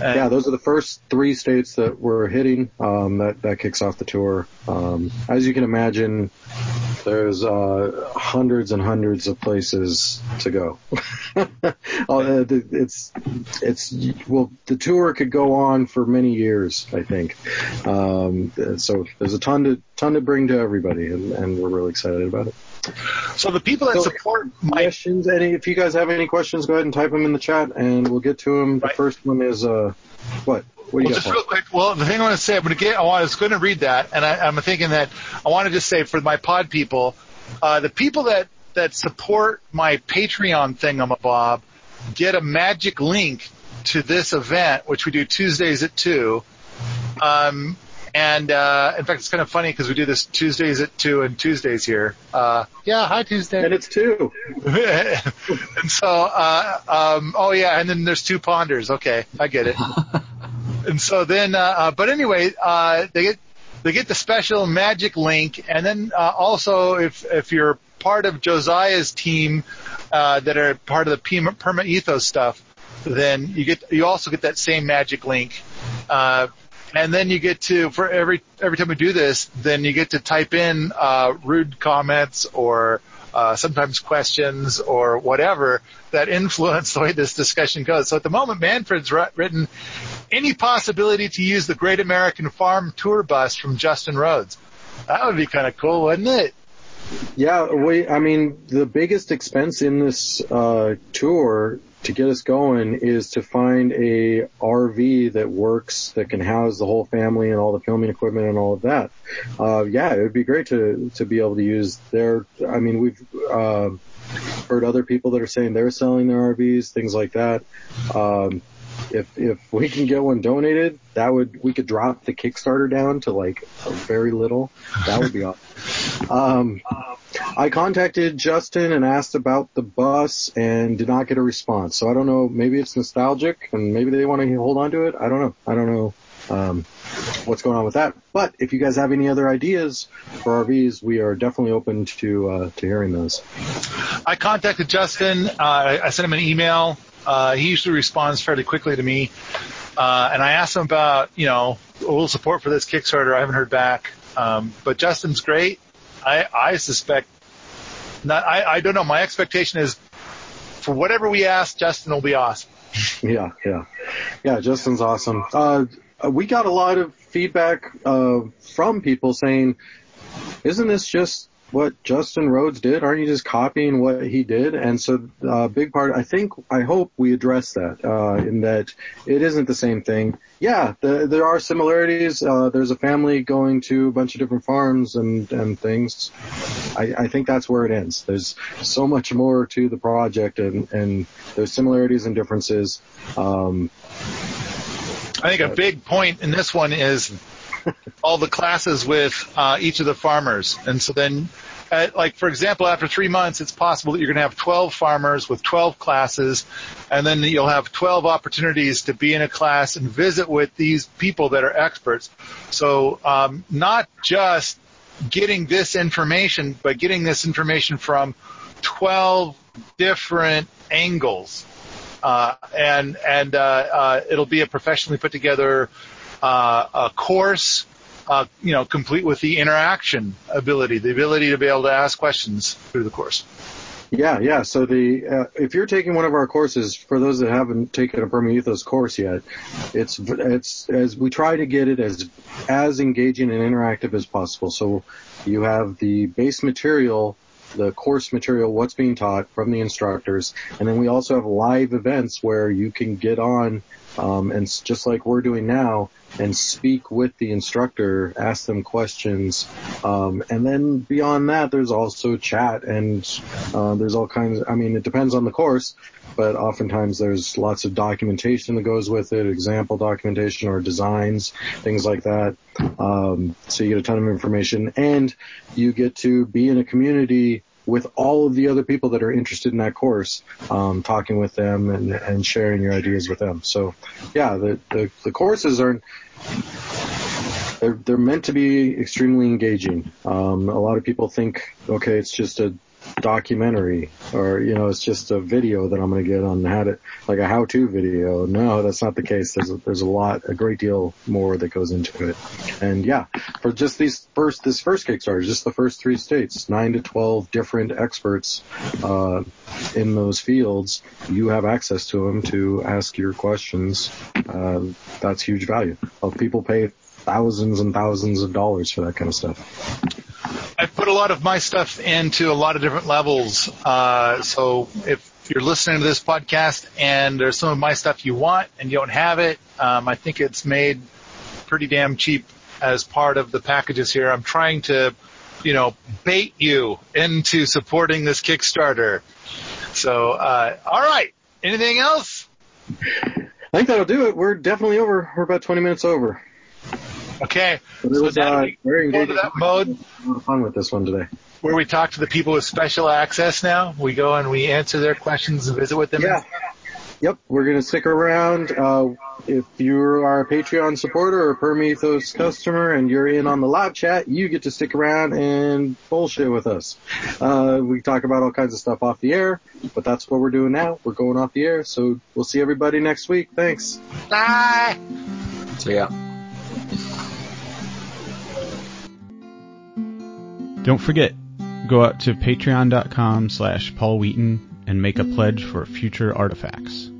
Speaker 5: Uh,
Speaker 2: yeah, those are the first three states that we're hitting. Um, that that kicks off the tour. Um, as you can imagine, there's uh, hundreds and hundreds of places to go. It's it's well, the tour could go on for many years, I think. Um, so there's a ton to ton to bring to everybody, and, and we're really excited about it.
Speaker 5: So the people that
Speaker 2: So,
Speaker 5: support my
Speaker 2: questions. Any, if you guys have any questions, go ahead and type them in the chat, and we'll get to them.
Speaker 5: Right.
Speaker 2: The first one is uh, what? What do
Speaker 5: Well,
Speaker 2: you
Speaker 5: just real quick. Well, the thing I want to say, I'm going to get. I was going to read that, and I, I'm thinking that I want to just say for my pod people, uh, the people that that support my Patreon thingamabob get a magic link to this event, which we do Tuesdays at two. Um, and uh, in fact, it's kind of funny because we do this Tuesdays at two and Tuesdays here. Uh, yeah, hi Tuesday.
Speaker 2: And it's two.
Speaker 5: and so, uh, um, oh yeah, and then there's two ponders. Okay, I get it. and so then, uh, uh, but anyway, uh, they get they get the special magic link, and then uh, also if if you're part of Josiah's team uh, that are part of the Perma, Perma Ethos stuff, then you get you also get that same magic link. Uh, and then you get to for every every time we do this, then you get to type in uh, rude comments or uh, sometimes questions or whatever that influence the way this discussion goes. So at the moment, Manfred's written any possibility to use the Great American Farm Tour bus from Justin Rhodes. That would be kind of cool, wouldn't it?
Speaker 2: Yeah, we. I mean, the biggest expense in this uh, tour to get us going is to find a RV that works that can house the whole family and all the filming equipment and all of that. Uh, yeah, it would be great to to be able to use their. I mean, we've uh, heard other people that are saying they're selling their RVs, things like that. Um, if if we can get one donated, that would we could drop the Kickstarter down to like a very little. That would be awesome. Um, I contacted Justin and asked about the bus and did not get a response. So I don't know. Maybe it's nostalgic and maybe they want to hold on to it. I don't know. I don't know um, what's going on with that. But if you guys have any other ideas for RVs, we are definitely open to uh, to hearing those.
Speaker 5: I contacted Justin. Uh, I sent him an email. Uh, he usually responds fairly quickly to me. Uh, and I asked him about, you know, a little support for this Kickstarter. I haven't heard back. Um, but Justin's great. I, I suspect not, I, I don't know. My expectation is for whatever we ask, Justin will be awesome.
Speaker 2: Yeah, yeah. Yeah, Justin's awesome. Uh, we got a lot of feedback, uh, from people saying, isn't this just what Justin Rhodes did? Aren't you just copying what he did? And so, uh, big part, I think, I hope we address that, uh, in that it isn't the same thing. Yeah, the, there are similarities. Uh, there's a family going to a bunch of different farms and, and things. I, I think that's where it ends. There's so much more to the project and, and there's similarities and differences. Um,
Speaker 5: I think a big point in this one is all the classes with uh, each of the farmers. And so then, like for example, after three months, it's possible that you're going to have 12 farmers with 12 classes, and then you'll have 12 opportunities to be in a class and visit with these people that are experts. So um, not just getting this information, but getting this information from 12 different angles. Uh, and and uh, uh, it'll be a professionally put together a course, uh, you know, complete with the interaction ability, the ability to be able to ask questions through the course.
Speaker 2: Yeah, yeah. So the uh, if you're taking one of our courses, for those that haven't taken a Permaethos course yet, it's it's as we try to get it as as engaging and interactive as possible. So you have the base material the course material, what's being taught from the instructors, and then we also have live events where you can get on um, and just like we're doing now, and speak with the instructor, ask them questions, um, and then beyond that, there's also chat and uh, there's all kinds. Of, I mean, it depends on the course, but oftentimes there's lots of documentation that goes with it, example documentation or designs, things like that. Um, so you get a ton of information, and you get to be in a community with all of the other people that are interested in that course, um, talking with them and, and sharing your ideas with them. So, yeah, the, the, the courses are they're they're meant to be extremely engaging. Um, a lot of people think, okay, it's just a documentary or you know it's just a video that I'm going to get on how to like a how-to video. No, that's not the case. There's a, there's a lot, a great deal more that goes into it. And yeah, for just these first this first Kickstarter, just the first three states, nine to twelve different experts uh, in those fields, you have access to them to ask your questions. Uh, that's huge value. Well, people pay thousands and thousands of dollars for that kind of stuff.
Speaker 5: I've put a lot of my stuff into a lot of different levels. Uh, so if you're listening to this podcast and there's some of my stuff you want and you don't have it, um, I think it's made pretty damn cheap as part of the packages here. I'm trying to, you know, bait you into supporting this Kickstarter. So, uh, all right. Anything else?
Speaker 2: I think that'll do it. We're definitely over. We're about 20 minutes over.
Speaker 5: Okay.
Speaker 2: So it was uh, very engaging.
Speaker 5: That mode.
Speaker 2: A lot of fun with this one today.
Speaker 5: Where we talk to the people with special access now. We go and we answer their questions and visit with them.
Speaker 2: Yeah. Yep, we're going to stick around. Uh, if you are a Patreon supporter or a Permaethos customer and you're in on the live chat, you get to stick around and bullshit with us. Uh, we talk about all kinds of stuff off the air, but that's what we're doing now. We're going off the air, so we'll see everybody next week. Thanks.
Speaker 5: Bye.
Speaker 3: See ya.
Speaker 1: Don't forget, go out to patreon.com slash Paul Wheaton and make a pledge for future artifacts.